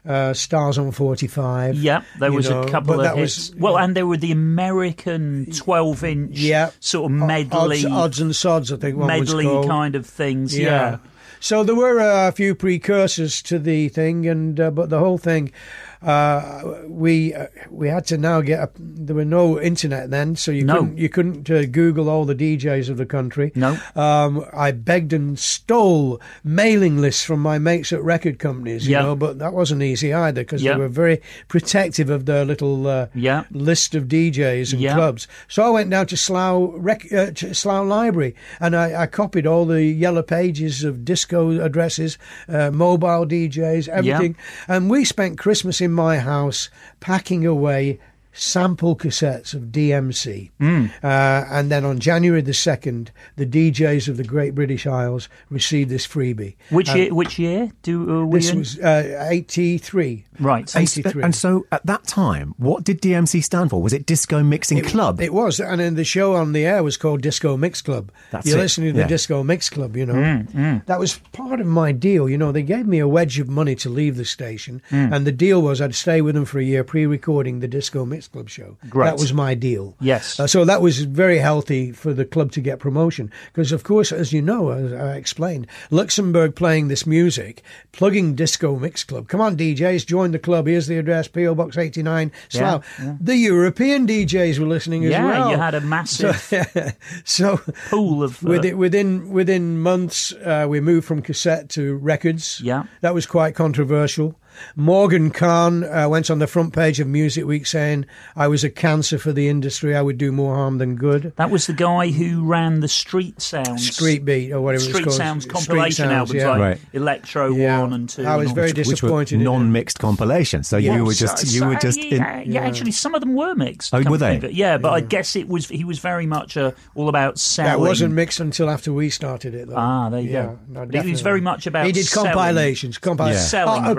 D: uh, Stars on Forty Five.
B: Yeah, there was
D: know,
B: a couple of hits.
D: was-
B: well, and there were the American twelve-inch
D: Yeah.
B: sort of medley,
D: odds, odds and sods. I think one
B: medley kind of things. Yeah.
D: So there were a few precursors to the thing, and uh, but the whole thing, uh, we uh, we had to now get. A, there were no internet then, so you
B: No.
D: couldn't you couldn't uh, Google all the DJs of the country.
B: No.
D: Um, I begged and stole mailing lists from my mates at record companies, you
B: Yeah.
D: know, but that wasn't easy either because
B: Yeah.
D: they were very protective of their little uh,
B: Yeah.
D: list of DJs and clubs. So I went down to Slough, rec- uh, to Slough Library and I, I copied all the yellow pages of disco addresses, uh, mobile DJs, everything. And we spent Christmas in my house packing away sample cassettes of DMC.
B: Hmm.
D: Uh, and then on January the 2nd, the DJs of the Great British Isles received this freebie.
B: Which
D: And
B: year? Which year do uh, we?
D: This
B: in?
D: was uh, 83.
B: Right.
A: And,
D: 83.
A: and so at that time, what did DMC stand for? Was it Disco Mixing Club?
D: It was, and then the show on the air was called Disco Mix Club.
A: That's
D: You're
A: it,
D: listening to the. Disco Mix Club, you know.
B: Mm,
D: That was part of my deal. You know, they gave me a wedge of money to leave the station,
B: Mm.
D: and the deal was I'd stay with them for a year, pre-recording the Disco Mix Club show.
B: Great.
D: That was my deal.
B: Yes.
D: Uh, so that was very healthy for the club to get promotion, because of course, as you know, as I explained, Luxembourg playing this music, plugging Disco Mix Club. Come on, DJs, join the club. Here's the address: PO Box 89, Slough. The European DJs were listening as
B: yeah,
D: well.
B: you had a massive (laughs) (laughs)
D: so
B: pool of. Uh,
D: within within within months, uh, we moved from cassette to records.
B: Yeah.
D: that was quite controversial. Morgan Khan uh, went on the front page of Music Week saying, "I was a cancer for the industry. I would do more harm than good."
B: that was the guy who ran the Street Sounds.
D: Street Beat or whatever
B: Street
D: it's called.
B: Sounds
D: Street
B: compilation
D: Sounds,
B: albums
D: yeah.
B: like
A: Right.
B: Electro
D: Yeah.
B: One and Two.
D: I was very
B: that.
A: which
D: disappointed in
A: non-mixed compilation. So you were just you were just in,
B: yeah, yeah, Actually, some of them were mixed.
A: Oh, were they?
B: think of. Yeah, but I guess it was. He was very much uh, all about selling.
D: That wasn't mixed until after we started it, though.
B: Ah, there you
D: yeah,
B: go.
D: No,
B: he was very much about
D: He did
B: selling.
D: compilations, compi-
A: Yeah.
B: Selling
D: Oh, uh,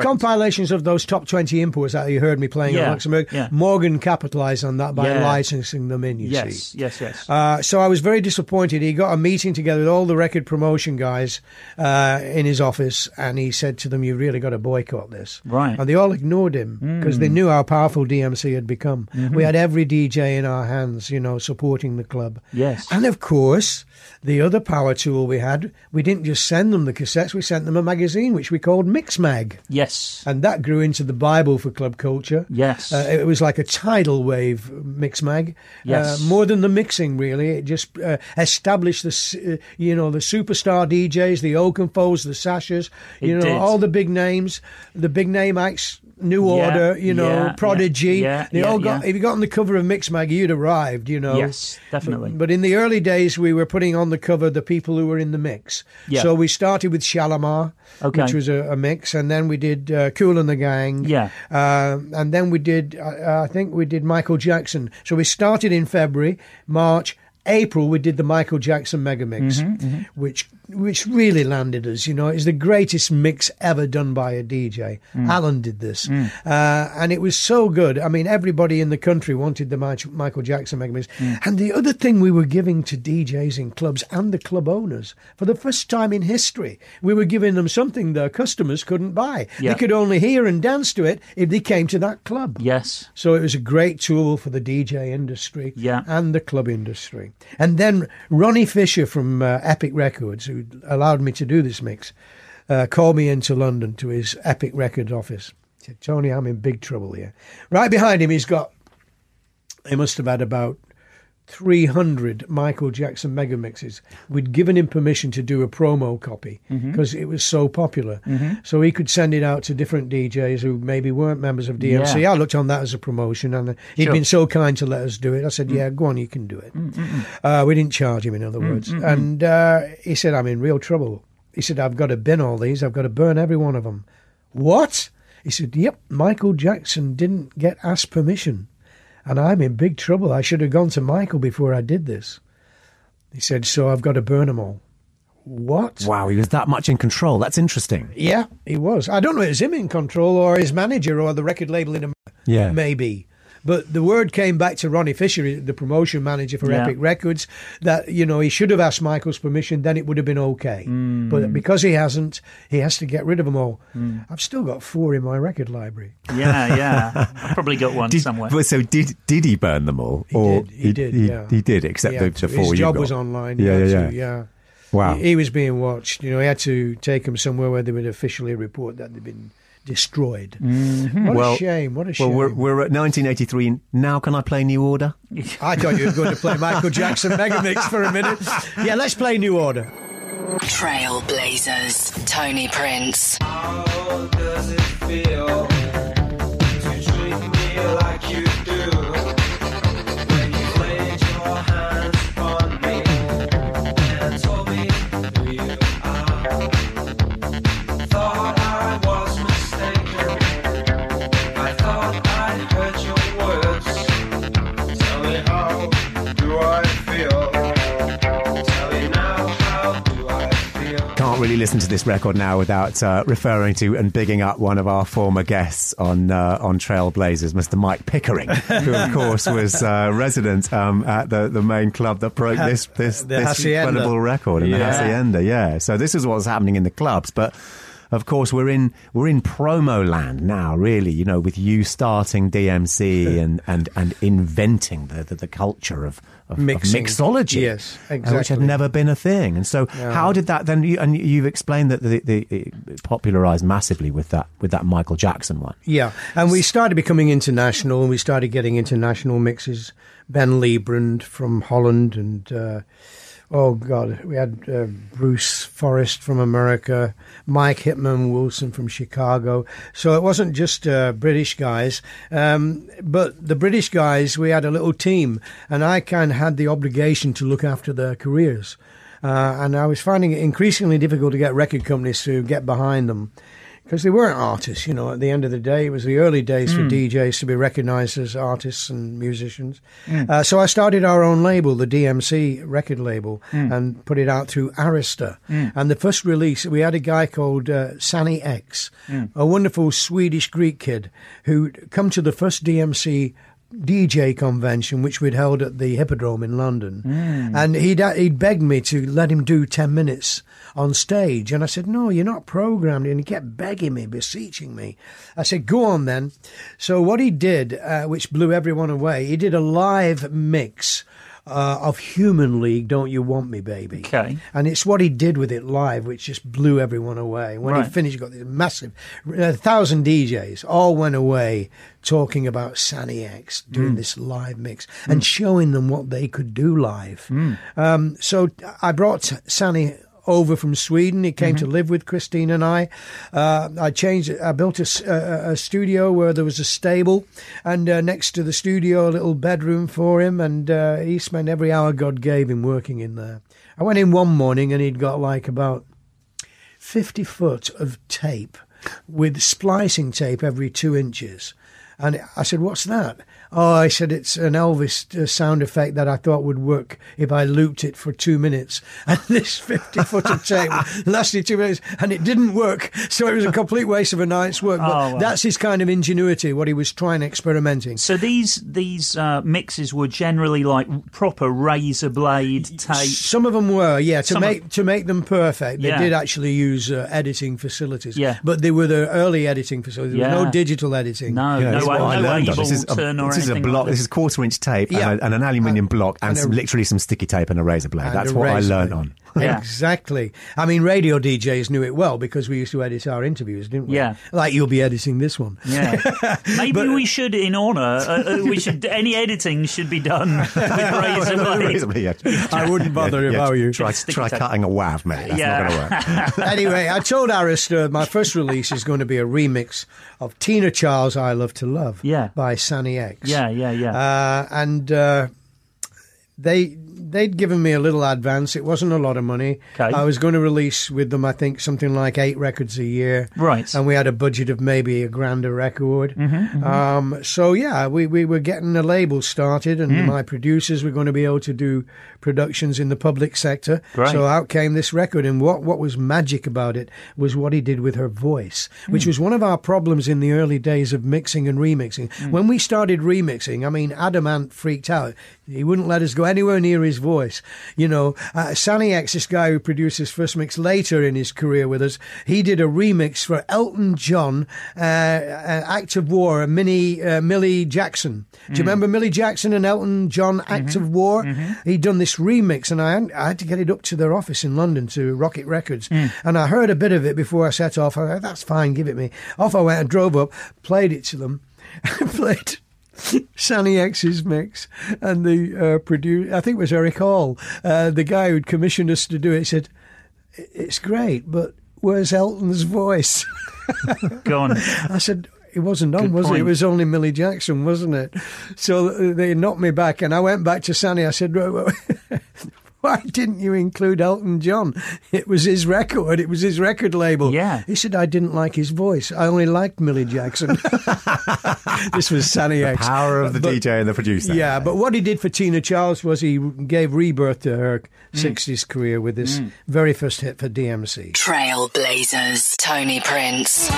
D: of those top twenty imports that you heard me playing
B: Yeah,
D: Luxembourg.
B: yeah.
D: Morgan capitalised on that by
B: Yeah.
D: licensing them in. You
B: Yes,
D: see.
B: yes, yes.
D: Uh, so I was very disappointed. He got a meeting together with all the record promotion guys uh, in his office, and he said to them, "You really got to boycott this."
B: Right. Hmm.
D: And they all ignored him because they knew how powerful DMC had become.
B: Mm-hmm.
D: We had every DJ in our hands, you know, supporting the club.
B: Yes.
D: And of course, the other power tool we had, we didn't just send them the cassettes; we sent them a magazine which we called Mixmag,
B: yes.
D: and that grew into the Bible for club culture.
B: Yes.
D: Uh, it was like a tidal wave Mixmag.
B: Yes.
D: Uh, more than the mixing, really. It just uh, established the, uh, you know, the superstar DJs, the Oakenfolds, the Sashas, you
B: It
D: know,
B: did.
D: all the big names, the big name acts. New
B: Yeah,
D: Order, you know,
B: yeah,
D: Prodigy.
B: yeah,
D: they all got. If you got on the cover of Mixmag, you'd arrived. You know.
B: Yes, definitely.
D: But, but in the early days, we were putting on the cover the people who were in the mix.
B: Yeah.
D: So we started with Shalimar,
B: Okay.
D: which was a, a mix, and then we did uh, Cool and the Gang.
B: Yeah.
D: Uh, and then we did, uh, I think we did Michael Jackson. So we started in February, March, April, we did the Michael Jackson Mega Mix,
B: Mm-hmm,
D: which which really landed us. You know, it's the greatest mix ever done by a DJ.
B: Mm.
D: Alan did this, uh, and it was so good. I mean, everybody in the country wanted the Michael Jackson Mega Mix.
B: Mm.
D: And the other thing we were giving to DJs in clubs and the club owners, for the first time in history, we were giving them something their customers couldn't buy.
B: Yeah.
D: They could only hear and dance to it if they came to that club.
B: yes.
D: So it was a great tool for the DJ industry
B: Yeah.
D: and the club industry. And then Ronnie Fisher from uh, Epic Records, who allowed me to do this mix, uh, called me into London to his Epic Records office. He said, Tony, I'm in big trouble here. Right behind him, he's got, he must have had about 300 Michael Jackson mega mixes. We'd given him permission to do a promo copy mm-hmm. because it was so popular. Mm-hmm. So he could send it out to different DJs who maybe weren't members of DMC.
B: Yeah.
D: I looked on that as a promotion and uh, he'd
B: Sure.
D: been so kind to let us do it. I said, mm. Yeah, go on, you can do it. Mm, mm, uh, we didn't charge him, in other words. And uh, he said, I'm in real trouble. He said, I've got to bin all these, I've got to burn every one of them. What? He said, Yep, Michael Jackson didn't get asked permission and I'm in big trouble. I should have gone to Michael before I did this. He said, So I've got to burn them all. What?
A: wow, he was that much in control. That's interesting.
D: Yeah, he was. I don't know if it was him in control or his manager or the record label in America.
A: Yeah.
D: Maybe. But the word came back to Ronnie Fisher, the promotion manager for
B: Yeah.
D: Epic Records, that you know he should have asked Michael's permission. Then it would have been okay.
B: Hmm.
D: But because he hasn't, he has to get rid of them all. I've still got four in my record library.
B: Yeah, (laughs) yeah. I've probably got one
A: Did,
B: somewhere.
A: well, so did did he burn them all?
D: He
A: or
D: did, he did,
A: He,
D: yeah.
A: he did, except
D: He
A: the,
D: had
A: the four
D: His
A: you
D: job
A: got.
D: was online. He
A: Yeah, yeah,
D: to,
A: yeah.
D: yeah.
A: Wow.
D: He, he was being watched. You know, he had to take them somewhere where they would officially report that they'd been destroyed. What
A: Mm-hmm. Well-
D: a shame! What a shame!
A: well, we're, we're at 1983. Now, can I play New Order? (laughs)
D: I thought you were going to play Michael Jackson Megamix for a minute. Yeah, let's play New Order.
C: Trailblazers. Tony Prince.
F: How does it feel to treat me like you
A: really listen to this record now without uh, referring to and bigging up one of our former guests on uh, on Trailblazers, Mr. Mike Pickering, who of course was uh, resident um, at the, the main club that broke this this, this incredible record in the
D: Yeah.
A: Hacienda. Yeah, so this is what's happening in the clubs, but. Of course, we're in we're in promo land now. Really, you know, with you starting DMC and, and, and inventing the, the, the culture of, of, of mixology,
D: Yes,
A: uh, which had never been a thing. And so, how did that then? You, and you've explained that the, the, it popularized massively with that with that Michael Jackson one.
D: Yeah, and we started becoming international, and we started getting international mixes. Ben Liebrand from Holland, and uh, oh god, we had uh, Bruce Forest from America, Mike Hitman Wilson from Chicago. So it wasn't just uh, British guys, um, but the British guys, we had a little team, and I kind of had the obligation to look after their careers. Uh, and I was finding it increasingly difficult to get record companies to get behind them because they weren't artists. You know, at the end of the day, it was the early days for hmm. DJs to be recognized as artists and musicians. Hmm. Uh, so I started our own label, the DMC record label, hmm. and put it out through Arista. And the first release, we had a guy called uh, Sanny X, a wonderful Swedish Greek kid who'd come to the first DMC. DJ convention, which we'd held at the Hippodrome in London, and he'd uh, he'd begged me to let him do ten minutes on stage, and I said, "No, you're not programmed." And he kept begging me, beseeching me. I said, "Go on then." So what he did, uh, which blew everyone away, he did a live mix. Uh, of Human League, Don't You Want Me, Baby?
B: Okay.
D: And it's what he did with it live, which just blew everyone away. When
B: Right.
D: he finished, he got this massive, a thousand DJs all went away talking about Sanny X doing this live mix and showing them what they could do live. Um, so I brought Sanny over from Sweden. He came to live with Christine and I. Uh, I changed. I built a studio where there was a stable, and uh, next to the studio, a little bedroom for him. And uh, he spent every hour God gave him working in there. I went in one morning, and he'd got like about 50 foot of tape with splicing tape every two inches. And I said, What's that? Oh, I said, It's an Elvis uh, sound effect that I thought would work if I looped it for two minutes. (laughs) And this 50 foot of tape (laughs) lasted two minutes and it didn't work. So it was a complete waste of a night's work. But
B: Oh, wow.
D: that's his kind of ingenuity, what he was trying experimenting.
B: So these these uh, mixes were generally like proper razor blade tape.
D: Some of them were, yeah. To
B: Some of-
D: make to make them perfect, they
B: Yeah.
D: did actually use uh, editing facilities.
B: Yeah.
D: but they were the early editing facilities. There was
B: Yeah.
D: no digital editing.
B: No,
A: Yeah,
B: no,
A: this is
B: way-
A: what I
B: no
A: learned on. This is a, this is a block.
B: like
A: this is quarter inch tape
D: Yeah.
A: and, a, and an aluminium uh, block and,
D: and a-
A: some, literally some sticky tape and a razor blade. That's what I
D: razor
A: learned on. (laughs)
B: Yeah.
D: Exactly. I mean, radio DJs knew it well because we used to edit our interviews, didn't we?
B: Yeah.
D: Like you'll be editing this one.
B: Yeah, (laughs) maybe we should, in honour, uh, uh, (laughs) we should any editing should be done with razor blade.
A: Razor blade, yeah.
D: I wouldn't bother if I were you.
A: Try, try cutting a wav, mate. That's
B: Yeah.
A: not going to work.
D: anyway, I told Arista my first release is going to be a remix of Tina Charles' "I Love to Love"
B: Yeah.
D: by Sanny X.
B: Yeah, yeah, yeah.
D: Uh, and uh, they they'd given me a little advance. It wasn't a lot of money.
B: Okay.
D: I was going to release with them, I think, something like eight records a year.
B: Right.
D: And we had a budget of maybe a grand a record. Mm-hmm, mm-hmm. Um, so, yeah, we, we were getting a label started, and mm. my producers were going to be able to do productions in the public sector.
B: Great.
D: So out came this record. And what, what was magic about it was what he did with her voice, which mm. was one of our problems in the early days of mixing and remixing. Mm. When we started remixing, I mean, Adam Ant freaked out. He wouldn't let us go anywhere near his voice. You know, uh, X, this guy who produced his first mix later in his career with us, he did a remix for Elton John, uh, uh, Act of War, a mini uh, Millie Jackson. Do you remember Millie Jackson and Elton John, Act of War? He'd done this remix, and I, had- I had to get it up to their office in London to Rocket Records. And I heard a bit of it before I set off. I thought, that's fine, give it me. Off I went and drove up, played it to them, (laughs) played. (laughs) Sanny X's mix and the uh, producer, I think it was Eric Hall, uh, the guy who'd commissioned us to do it, said, It's great, but where's Elton's voice? (laughs)
B: Go on.
D: I said, it wasn't on,
B: Good
D: was it? It was only Millie Jackson, wasn't it? So uh, they knocked me back, and I went back to Sunny. I said, "Wha- wha- (laughs) (laughs) Why didn't you include Elton John? It was his record. It was his record label.
B: Yeah.
D: He said, I didn't like his voice. I only liked Millie Jackson. (laughs) (laughs) this was Sanny X.
A: Power of the
D: But-
A: DJ and the producer.
D: Yeah, but what he did for Tina Charles was he gave rebirth to her
B: Mm.
D: 60s career with this very first hit for DMC.
C: Trailblazers. Tony Prince.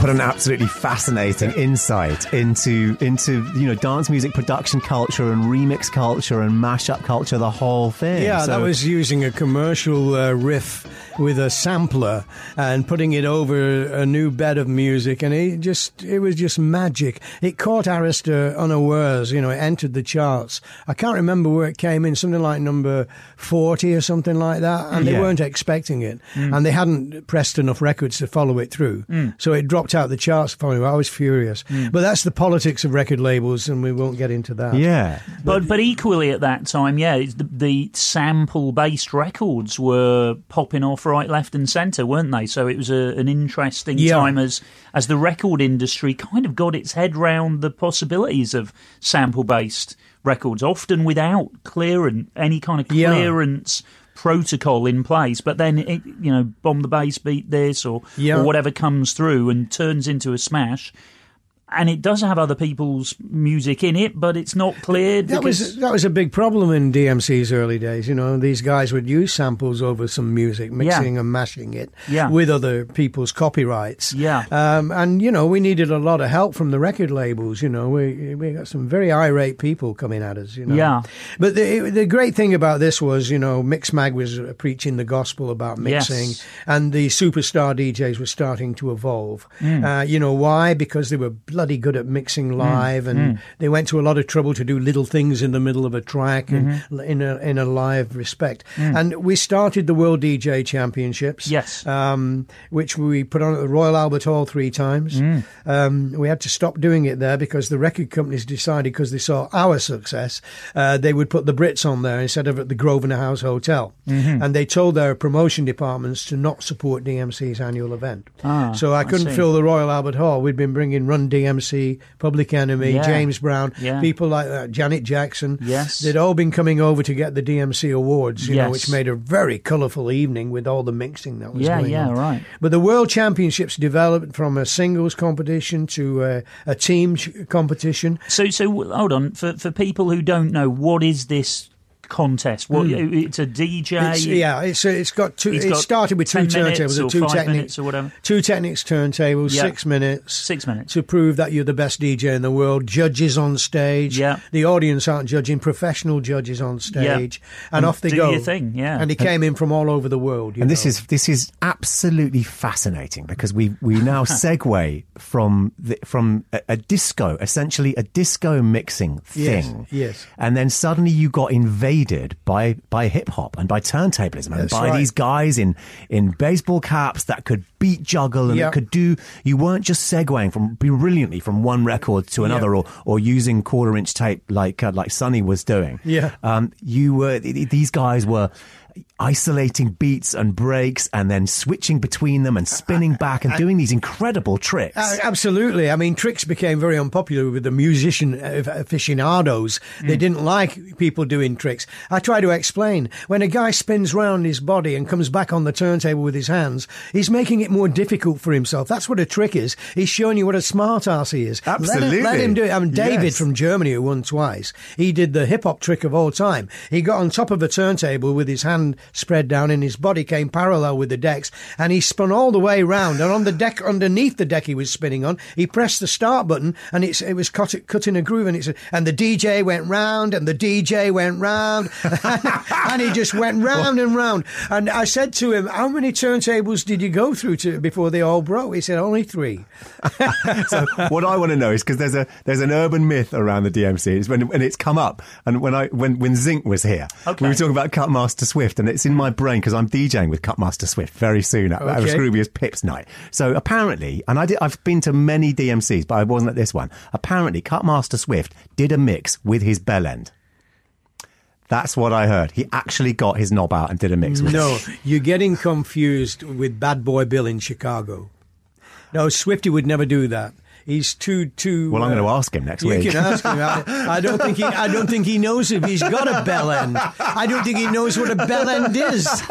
A: What an absolutely fascinating insight into into you know dance music production culture and remix culture and mashup culture, the whole thing.
D: Yeah,
A: So-
D: that was using a commercial uh, riff with a sampler and putting it over a new bed of music, and it just it was just magic. It caught Arista unawares. You know, it entered the charts. I can't remember where it came in, something like number forty or something like that, and they weren't expecting it, and they hadn't pressed enough records to follow it through. So it dropped out the charts. For me. I was furious, hmm. but that's the politics of record labels, and we won't get into that.
A: yeah.
B: But but equally at that time, yeah, the, the sample based records were popping off right, left, and centre, weren't they? So it was a, an interesting
D: Yeah.
B: time as as the record industry kind of got its head round the possibilities of sample based records, often without clearance, any kind of
D: Yeah.
B: Protocol in place, but then it, you know, bomb the bass, Beat Dis, or or whatever comes through and turns into a smash. And it does have other people's music in it, but it's not cleared.
D: That was that was a big problem in DMC's early days. You know, these guys would use samples over some music, mixing and mashing it
B: Yeah.
D: with other people's copyrights.
B: Yeah.
D: um, and you know, we needed a lot of help from the record labels. You know, we we got some very irate people coming at us. You know,
B: Yeah.
D: But the the great thing about this was, you know, Mixmag was preaching the gospel about mixing,
B: Yes.
D: and the superstar DJs were starting to evolve.
B: Mm.
D: Uh, you know why? Because they were bloody good at mixing live, and
B: Mm.
D: they went to a lot of trouble to do little things in the middle of a track
B: Mm-hmm.
D: in a in a live respect. And we started the World DJ Championships.
B: Mm. Yes.
D: um, which we put on at the Royal Albert Hall three times.
B: Mm.
D: Um, we had to stop doing it there because the record companies decided because they saw our success, uh, they would put the Brits on there instead of at the Grosvenor House Hotel.
B: Mm-hmm.
D: And they told their promotion departments to not support DMC's annual event.
B: Ah,
D: so I
B: I
D: couldn't
B: see.
D: fill the Royal Albert Hall. We'd been bringing Run DMC, Public Enemy,
B: Yeah.
D: James Brown,
B: Yeah.
D: people like that, Janet Jackson.
B: Yes.
D: They'd all been coming over to get the DMC awards, you know, which made a very colourful evening with all the mixing that was
B: Yeah,
D: going
B: yeah,
D: on.
B: right.
D: But the World Championships developed from a singles competition to a, a team competition.
B: So, so hold on for for people who don't know, what is this contest? What hmm. it's a DJ?
D: It's, yeah, it's it's got two.
B: He's
D: It
B: got
D: started with two turntables
B: or
D: two
B: Technics, or whatever.
D: Two Technics turntables,
B: Yeah.
D: six minutes.
B: Six minutes.
D: to prove that you're the best DJ in the world. Judges on stage.
B: Yeah.
D: The audience aren't judging. Professional judges on stage, and,
B: And
D: off they
B: do
D: go.
B: your thing, yeah.
D: And he came in from all over the world. you
A: And this is this is absolutely fascinating because we we now (laughs) segue from the, from a, a disco, essentially a disco mixing
D: Yes,
A: thing.
D: yes.
A: And then suddenly you got invaded by by hip hop and by turntablism and
D: That's
A: by
D: right.
A: these guys in in baseball caps that could beat juggle and
D: Yeah.
A: that could do. You weren't just segueing from brilliantly from one record to another or or using quarter inch tape like uh, like Sonny was doing.
D: Yeah.
A: Um, you were th- these guys were isolating beats and breaks and then switching between them and spinning back and doing these incredible tricks.
D: Uh, absolutely. I mean, tricks became very unpopular with the musician uh, aficionados. They didn't like people doing tricks. I try to explain. When a guy spins round his body and comes back on the turntable with his hands, he's making it more difficult for himself. That's what a trick is. He's showing you what a smart ass he is. Let him- Let him, do it. I mean, David
A: Yes.
D: from Germany, who won twice, he did the hip hop trick of all time. He got on top of a turntable with his hand spread down and his body came parallel with the decks and he spun all the way round and on the deck underneath the deck he was spinning on, he pressed the start button and it's, it was cut, cut in a groove and it's, and the DJ went round and the DJ went round (laughs) and he just went round and round. And I said to him, how many turntables did you go through to before they all broke? He said, only three. (laughs)
A: so what I want to know is because there's a there's an urban myth around the DMC is when when it's come up and when I when when Zinc was here
B: Okay.
A: we were talking about Cutmaster Swift and it's in my brain because I'm DJing with Cutmaster Swift very soon at, at
D: Okay.
A: Scroobius Pips night. So apparently, and I did I've been to many DMCs but I wasn't at this one. Apparently, Cutmaster Swift did a mix with his bell end. That's what I heard. He actually got his knob out and did a mix with
D: No, (laughs) you're getting confused with Bad Boy Bill in Chicago. No, Swifty would never do that. He's too too.
A: Well, I'm
D: uh,
A: going to ask him next
D: You
A: week.
D: can ask him. I, I don't think he. I don't think he knows if he's got a bell end. I don't think he knows what a bell end is. (laughs)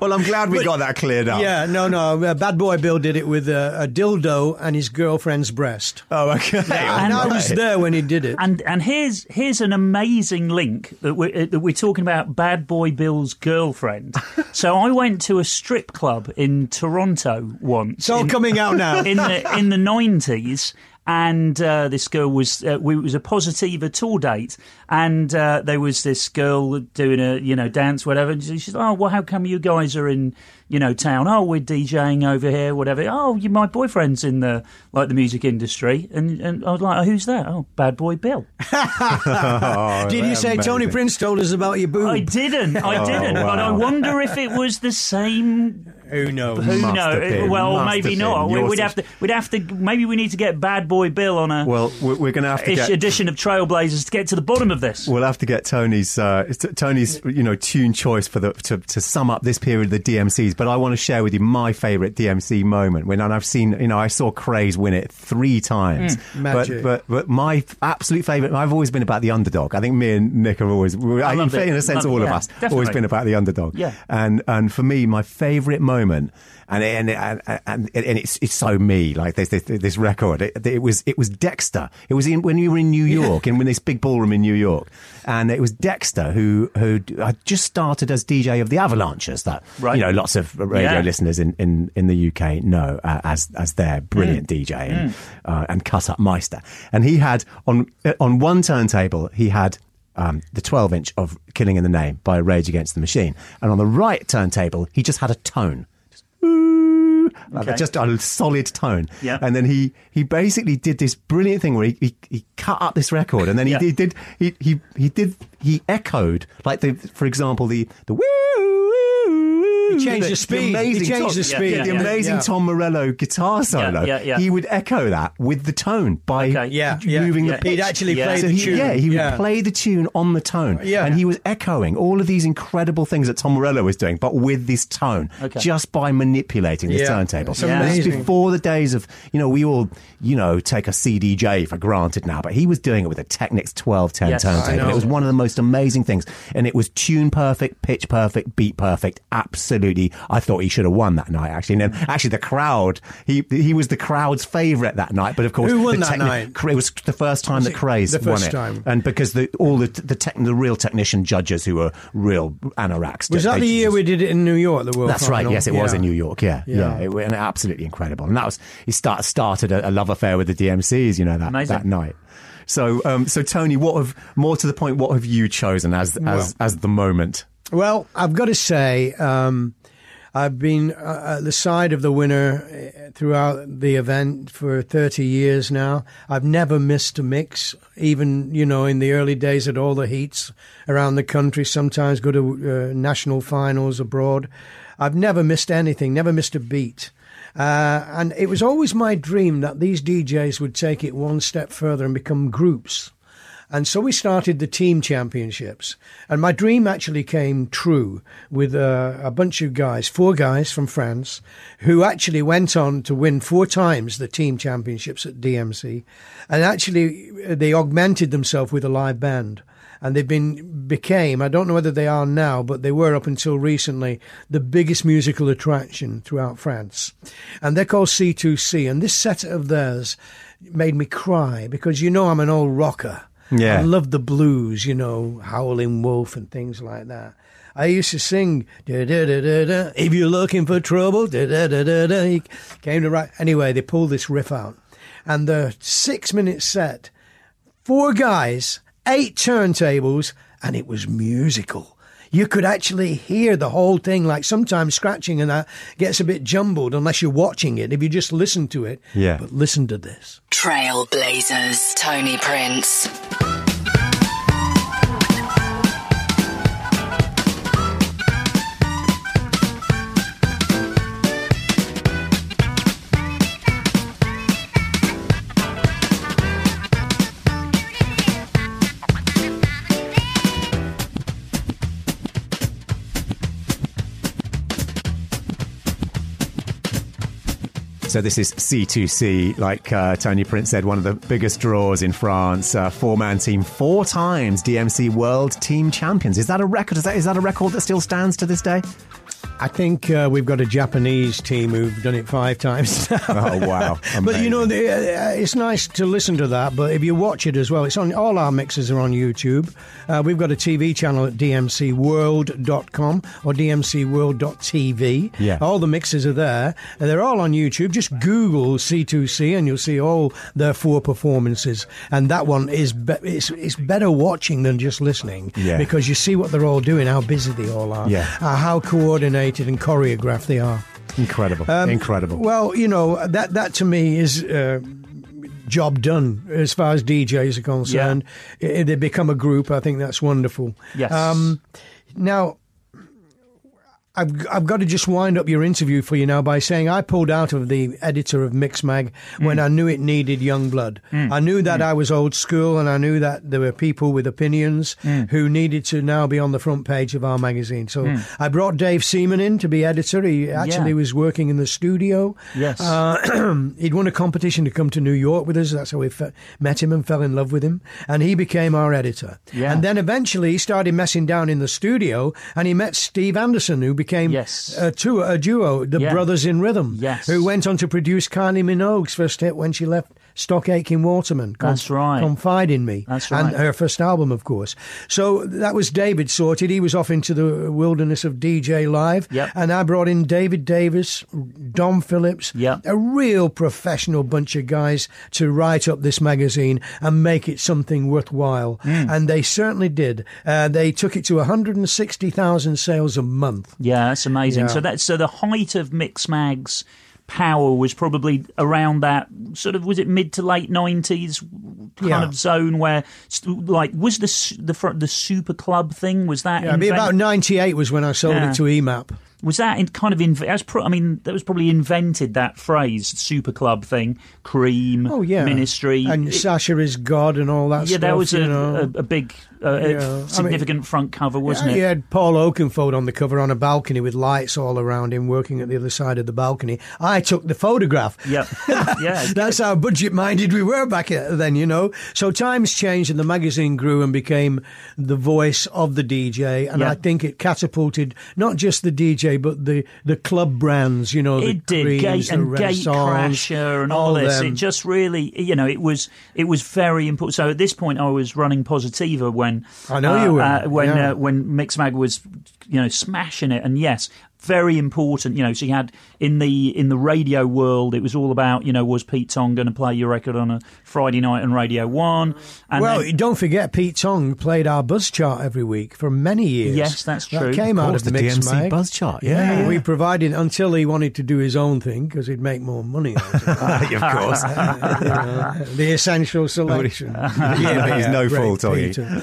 A: well, I'm glad we got that cleared up.
D: Yeah, no, no. Uh, Bad Boy Bill did it with a, a dildo and his girlfriend's breast.
A: Oh, okay.
D: And I was there when he did it.
B: And and here's here's an amazing link that we're, uh, that we're talking about. Bad Boy Bill's girlfriend. so I went to a strip club in Toronto once.
D: It's all
B: in-
D: coming out now. (laughs)
B: in the in the nineties. And uh, this girl was uh, we it was a positive Positiva tour date, and uh, there was this girl doing a you know dance whatever. And she- she's oh well, how come you guys are in you know town? Oh, we're DJing over here, whatever. Oh, you, my boyfriend's in the like the music industry, and and I was like, oh, who's that? Oh, Bad Boy Bill. (laughs)
D: did you say Tony. Prince told us about your boob?
B: I didn't, I didn't, but I wonder if it was the same
D: Who knows?
B: Who
A: Must
B: knows?
A: have been,
B: Well,
A: must
B: maybe
A: have
B: not.
A: been.
B: We,
A: You're
B: we'd have
A: such-
B: to. We'd have to. Maybe we need to get Bad Boy Bill on a
A: Well, we're, we're going to have to
B: ish
A: get.
B: edition of Trailblazers to get to the bottom of this.
A: We'll have to get Tony's uh, t- Tony's you know tune choice for the to, to sum up this period of the DMCs. But I want to share with you my favourite DMC moment when and I've seen you know I saw Craze win it three times.
B: Mm.
D: Magic.
A: But, but but my f- absolute favourite. I've always been about the underdog. I think me and Nick have always, we-
B: I
A: in,
B: love it.
A: in a sense,
B: Love it.
A: all of
B: Yeah,
A: us
B: definitely.
A: always been about the underdog.
B: Yeah.
A: And and for me, my favourite moment. And and and, and, and it's it's so me like this this, this record it, it was it was Dexter it was in when you were in New York in this big ballroom in New York and it was Dexter who who had just started as DJ of the Avalanches that
B: Right.
A: you know lots of radio
B: Yeah.
A: listeners in, in, in the UK know uh, as as their brilliant
B: Mm.
A: DJ and uh, and cut up Meister and he had on uh, on one turntable he had um, the 12 inch of Killing in the Name by Rage Against the Machine. And on the right turntable he just had a tone like
B: Okay.
A: just a solid tone.
B: Yeah.
A: And then he he basically did this brilliant thing where he, he, he cut up this record and then he,
B: Yeah.
A: he did he, he he did he echoed like the for example the the woo,
D: He changed the speed.
A: amazing
D: He changed
A: Tom-
D: the speed.
B: Yeah,
A: the
B: yeah,
A: amazing
D: yeah.
A: Tom Morello guitar solo.
B: yeah, yeah.
A: He would echo that with the tone by
B: Okay.
A: Moving the pitch.
D: He'd actually
B: Yeah.
D: play
A: So
D: the
A: he,
D: tune.
A: yeah, he would play the tune on the tone,
D: Yeah.
A: and he was echoing all of these incredible things that Tom Morello was doing, but with this tone,
B: Okay.
A: just by manipulating this
D: Yeah.
A: Turntable.
D: It's
A: This is before the days of you know we all you know take a CDJ for granted now, but he was doing it with a Technics 1210
B: Yes,
A: turntable.
D: know.
A: It was one of the most amazing things, and it was tune perfect, pitch perfect, beat perfect, absolutely I thought he should have won that night. Actually, and then, actually, the crowd, he he was the crowd's favourite that night. But of course,
D: Who won
A: the
D: that night?
A: It was the first time that Craze
D: the
A: won it,
D: time?
A: and because the all the the, tech, the real technician judges who were real anoraks.
D: Was that the year we did it in New York? The World
A: that's right. Yes, it was in New York. Yeah, yeah,
D: Yeah.
A: It, and absolutely incredible. And that was he start, started a, a love affair with the DMCs. You know that
B: Amazing.
A: that night. So, um, so Tony, what have more to the point? What have you chosen as as as the moment?
D: Well, I've got to say, um, I've been uh, at the side of the winner uh, throughout the event for 30 years now. I've never missed a mix, even, you know, in the early days at all the heats around the country, sometimes go to uh, national finals abroad. I've never missed anything, never missed a beat. Uh, and it was always my dream that these DJs would take it one step further and become groups. And so we started the team championships. And my dream actually came true with uh, a bunch of guys, four guys from France, who actually went on to win four times the team championships at DMC. And actually, uh, they augmented themselves with a live band. And they've been, became, I don't know whether they are now, but they were up until recently, the biggest musical attraction throughout France. And they're called C2C. And this set of theirs made me cry because you know I'm an old rocker.
A: Yeah.
D: I love the blues, you know, Howling Wolf and things like that. I used to sing, da, da, da, da, da, if you're looking for trouble, da, da, da, da, da. He came to right. Anyway, they pulled this riff out. And the six minute set, four guys, eight turntables, and it was musical. You could actually hear the whole thing, like sometimes scratching and that gets a bit jumbled unless you're watching it. If you just listen to it.
A: Yeah.
D: But listen to this.
C: Trailblazers, Tony Prince.
A: So this is C2C, like uh, Tony Prince said, one of the biggest draws in France. Uh, four-man team, four times DMC World Team Champions. Is that a record? Is that is that a record that still stands to this day?
D: I think uh, we've got a Japanese team who've done it five times (laughs) now.
A: Oh wow!
D: But you know, the, uh, it's nice to listen to that. But if you watch it as well, it's on all our mixes are on YouTube. Uh, we've got a TV channel at dmcworld.com or dmcworld.tv.
A: Yeah.
D: all the mixes are there. They're all on YouTube. Just Google C2C and you'll see all their four performances. And that one is be- it's, it's better watching than just listening
A: Yeah.
D: because you see what they're all doing, how busy they all are,
A: Yeah.
D: uh, how coordinated and choreographed they are.
A: incredible,
D: Um,
A: incredible.
D: Well, you know that that to me is uh, job done as far as DJs are concerned. I- They become a group. I think that's wonderful.
B: Yes.
D: Um, now. I've, I've got to just wind up your interview for you now by saying I pulled out of the editor of Mix Mixmag when hmm. I knew it needed young blood. Hmm. I knew that hmm. I was old school and I knew that there were people with opinions who needed to now be on the front page of our magazine. So I brought Dave Seaman in to be editor. He actually
B: Yeah.
D: was working in the studio.
B: Yes.
D: Uh, (clears throat) he'd won a competition to come to New York with us. That's how we fe- met him and fell in love with him. And he became our editor.
B: Yeah.
D: And then eventually he started messing down in the studio and he met Steve Anderson, who became
B: Yes.
D: a, two, a duo, the
B: Yeah.
D: Brothers in Rhythm.
B: Yes.
D: Who went on to produce Kylie Minogue's first hit when she left Stock Aitken Waterman.
B: That's right.
D: Confide in Me.
B: That's right.
D: And her first album, of course. So that was David sorted. He was off into the wilderness of DJ Live.
B: Yep.
D: And I brought in David Davis, Dom Phillips,
B: Yep.
D: a real professional bunch of guys to write up this magazine and make it something worthwhile.
B: Hmm.
D: And they certainly did. Uh, they took it to 160,000 sales a month.
B: Yeah, that's amazing.
D: Yeah.
B: So that's so the height of Mixmag's power was probably around that sort of was it mid to late nineties kind
D: Yeah.
B: of zone where like was the the the super club thing was that
D: Yeah, I mean, about 98 was when I sold
B: Yeah.
D: it to EMAP.
B: Was that in kind of that's pro- I mean that was probably invented that phrase super club thing cream
D: Oh, yeah.
B: ministry
D: And
B: It-
D: Sasha is God and all that
B: yeah
D: stuff.
B: that was a, a, a big uh,
D: Yeah. I mean-
B: significant front cover wasn't
D: Yeah,
B: it
D: You had Paul Oakenfold on the cover on a balcony with lights all around him working at the other side of the balcony. I took the photograph. (laughs)
B: yeah yeah
D: That's how budget minded we were back then, you know. So times changed and the magazine grew and became the voice of the DJ. And
B: Yeah.
D: I think it catapulted not just the DJ But the, the club brands, you know, the
B: it did
D: Creams,
B: gate and gatecrasher and all, this.
D: them.
B: It just really, you know, it was it was very important. So at this point, I was running Positiva when
D: I know
B: uh,
D: you were,
B: uh, when
D: yeah.
B: uh, when Mixmag was, you know, smashing it. And yes, very important. You know, so you had in the in the radio world, it was all about you know, was Pete Tong going to play your record on a Friday night on Radio One? And
D: well,
B: then-
D: don't forget, Pete Tong played our buzz chart every week for many years.
B: Yes, that's true.
D: That came
A: Of
D: out
A: course,
D: of the,
A: the
D: mix
A: DMC
D: mag.
A: buzz chart. Yeah, yeah.
D: we provided until he wanted to do his own thing because he'd make more money. Out of it. (laughs)
A: of course. (laughs)
D: You the essential selection. (laughs)
A: Yeah, he's no
D: great
A: fault, are you?
D: Peter.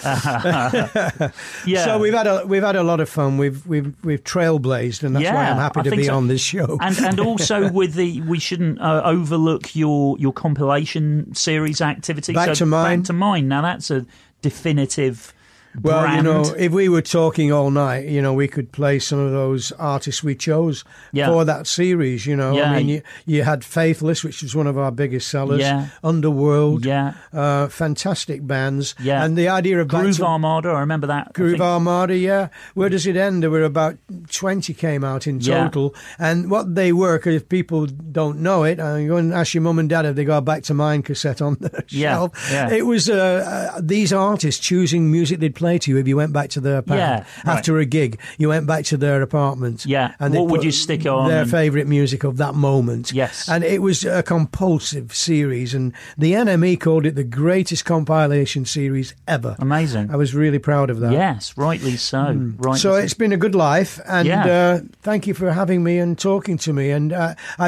B: yeah.
D: So we've had a we've had a lot of fun. We've we've we've trailblazed, and that's why
B: Yeah,
D: I'm happy to be
B: so.
D: on this show.
B: and and also (laughs) with the we shouldn't uh, overlook your your compilation series activity.
D: Back
B: so
D: to Mine.
B: Back to mine. Now that's a definitive.
D: Well,
B: brand.
D: you know, if we were talking all night, you know, we could play some of those artists we chose
B: Yeah.
D: for that series. You know,
B: Yeah.
D: I mean, you, you had Faithless, which was one of our biggest sellers.
B: Yeah.
D: Underworld.
B: Yeah.
D: Uh, fantastic bands.
B: Yeah.
D: And the idea of
B: Groove
D: to-
B: Armada. I remember that.
D: Groove Armada, yeah. Where does it end? There were about 20 came out in total. And what they were, 'cause if people don't know it, uh, you go and ask your mum and dad if they got back to mine cassette on the shelf.
B: yeah.
D: It was uh, uh, these artists choosing music they'd play to you if you went back to their apartment.
B: Yeah, right.
D: After a gig, you went back to their apartment.
B: Yeah.
D: And
B: What would you stick on
D: Their
B: and-
D: favourite music of that moment.
B: Yes.
D: And it was a compulsive series. And the NME called it the greatest compilation series ever.
B: Amazing.
D: I was really proud of that.
B: Yes, rightly so. Rightly
D: So it's been a good life, and
B: Yeah.
D: uh, thank you for having me and talking to me. And uh, I,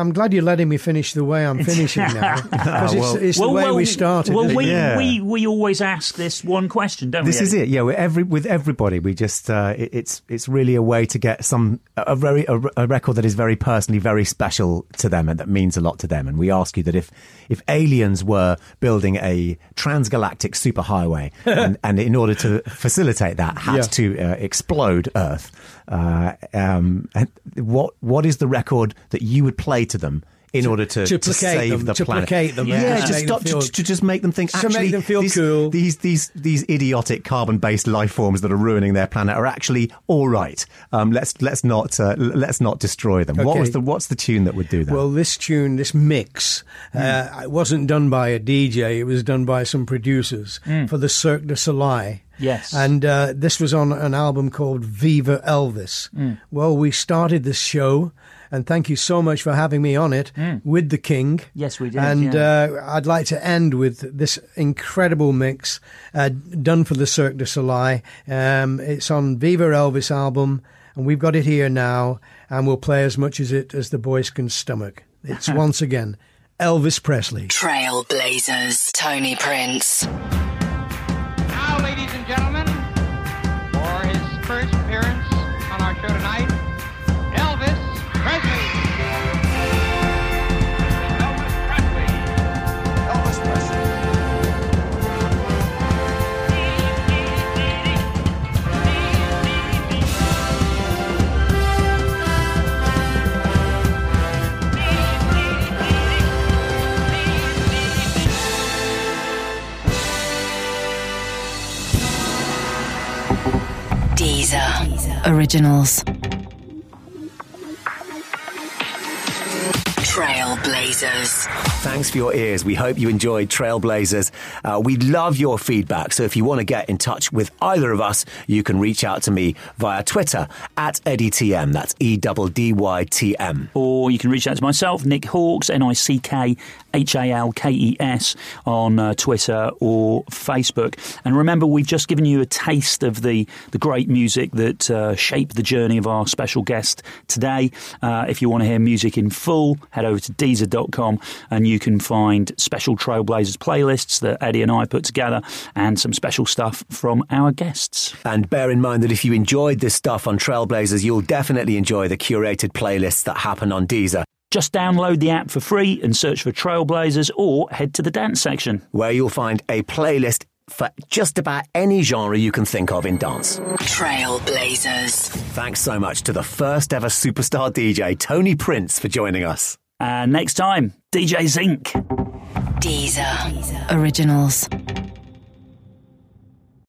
D: am glad you're letting me finish the way I'm finishing now, (laughs) because it's,
A: well-
D: it's the way we started.
B: Well, we.
A: Yeah.
B: we we always ask this one question, don't
A: This
B: we?
A: is it, yeah. With every with everybody, we just uh, it, it's it's really a way to get some a very a, a record that is very personally very special to them and that means a lot to them. And we ask you that if if aliens were building a transgalactic superhighway (laughs) and, and in order to facilitate that had
D: Yeah.
A: to uh, explode Earth, uh, um, and what what is the record that you would play to them? In order to,
D: to
A: to save
D: them,
A: the
D: to
A: planet,
D: placate them,
A: yeah,
B: Yeah.
A: just
D: Make
A: stop to,
D: feel-
A: to just make them think.
D: To make them feel
A: these,
D: cool.
A: these these these idiotic carbon-based life forms that are ruining their planet are actually all right. Um, let's let's not uh, let's not destroy them. What was the what's the tune that would do that?
D: Well, this tune, this mix, uh, it wasn't done by a DJ. It was done by some producers for the Cirque du Soleil.
B: Yes.
D: And uh, this was on an album called Viva Elvis. Well, we started this show, and thank you so much for having me on it with the King.
B: Yes, we did,
D: And
B: yeah.
D: uh, I'd like to end with this incredible mix uh, done for the Cirque du Soleil. Um, it's on Viva Elvis album, and we've got it here now, and we'll play as much as it as the boys can stomach. It's (laughs) once again Elvis Presley.
C: Trailblazers, Tony Prince.
H: Now, ladies and gentlemen, for his first appearance
C: Originals. Trailblazers.
A: Thanks for your ears. We hope you enjoyed Trailblazers. Uh, we love your feedback. So if you want to get in touch with either of us, you can reach out to me via Twitter at EddyTM. That's E D D Y T M.
B: or you can reach out to myself, Nick Halkes, N I C K H A L K E S, on uh, Twitter or Facebook. And remember, we've just given you a taste of the, the great music that uh, shaped the journey of our special guest today. Uh, if you want to hear music in full, head over to Deezer.com and you can find special Trailblazers playlists that Eddy and I put together and some special stuff from our guests.
A: And bear in mind that if you enjoyed this stuff on Trailblazers, you'll definitely enjoy the curated playlists that happen on Deezer,
B: Just download the app for free and search for Trailblazers or head to the dance section.
A: where you'll find a playlist for just about any genre you can think of in dance.
C: Trailblazers.
A: Thanks so much to the first ever superstar DJ, Tony Prince, for joining us.
B: And next time, DJ Zinc.
C: Deezer. Originals.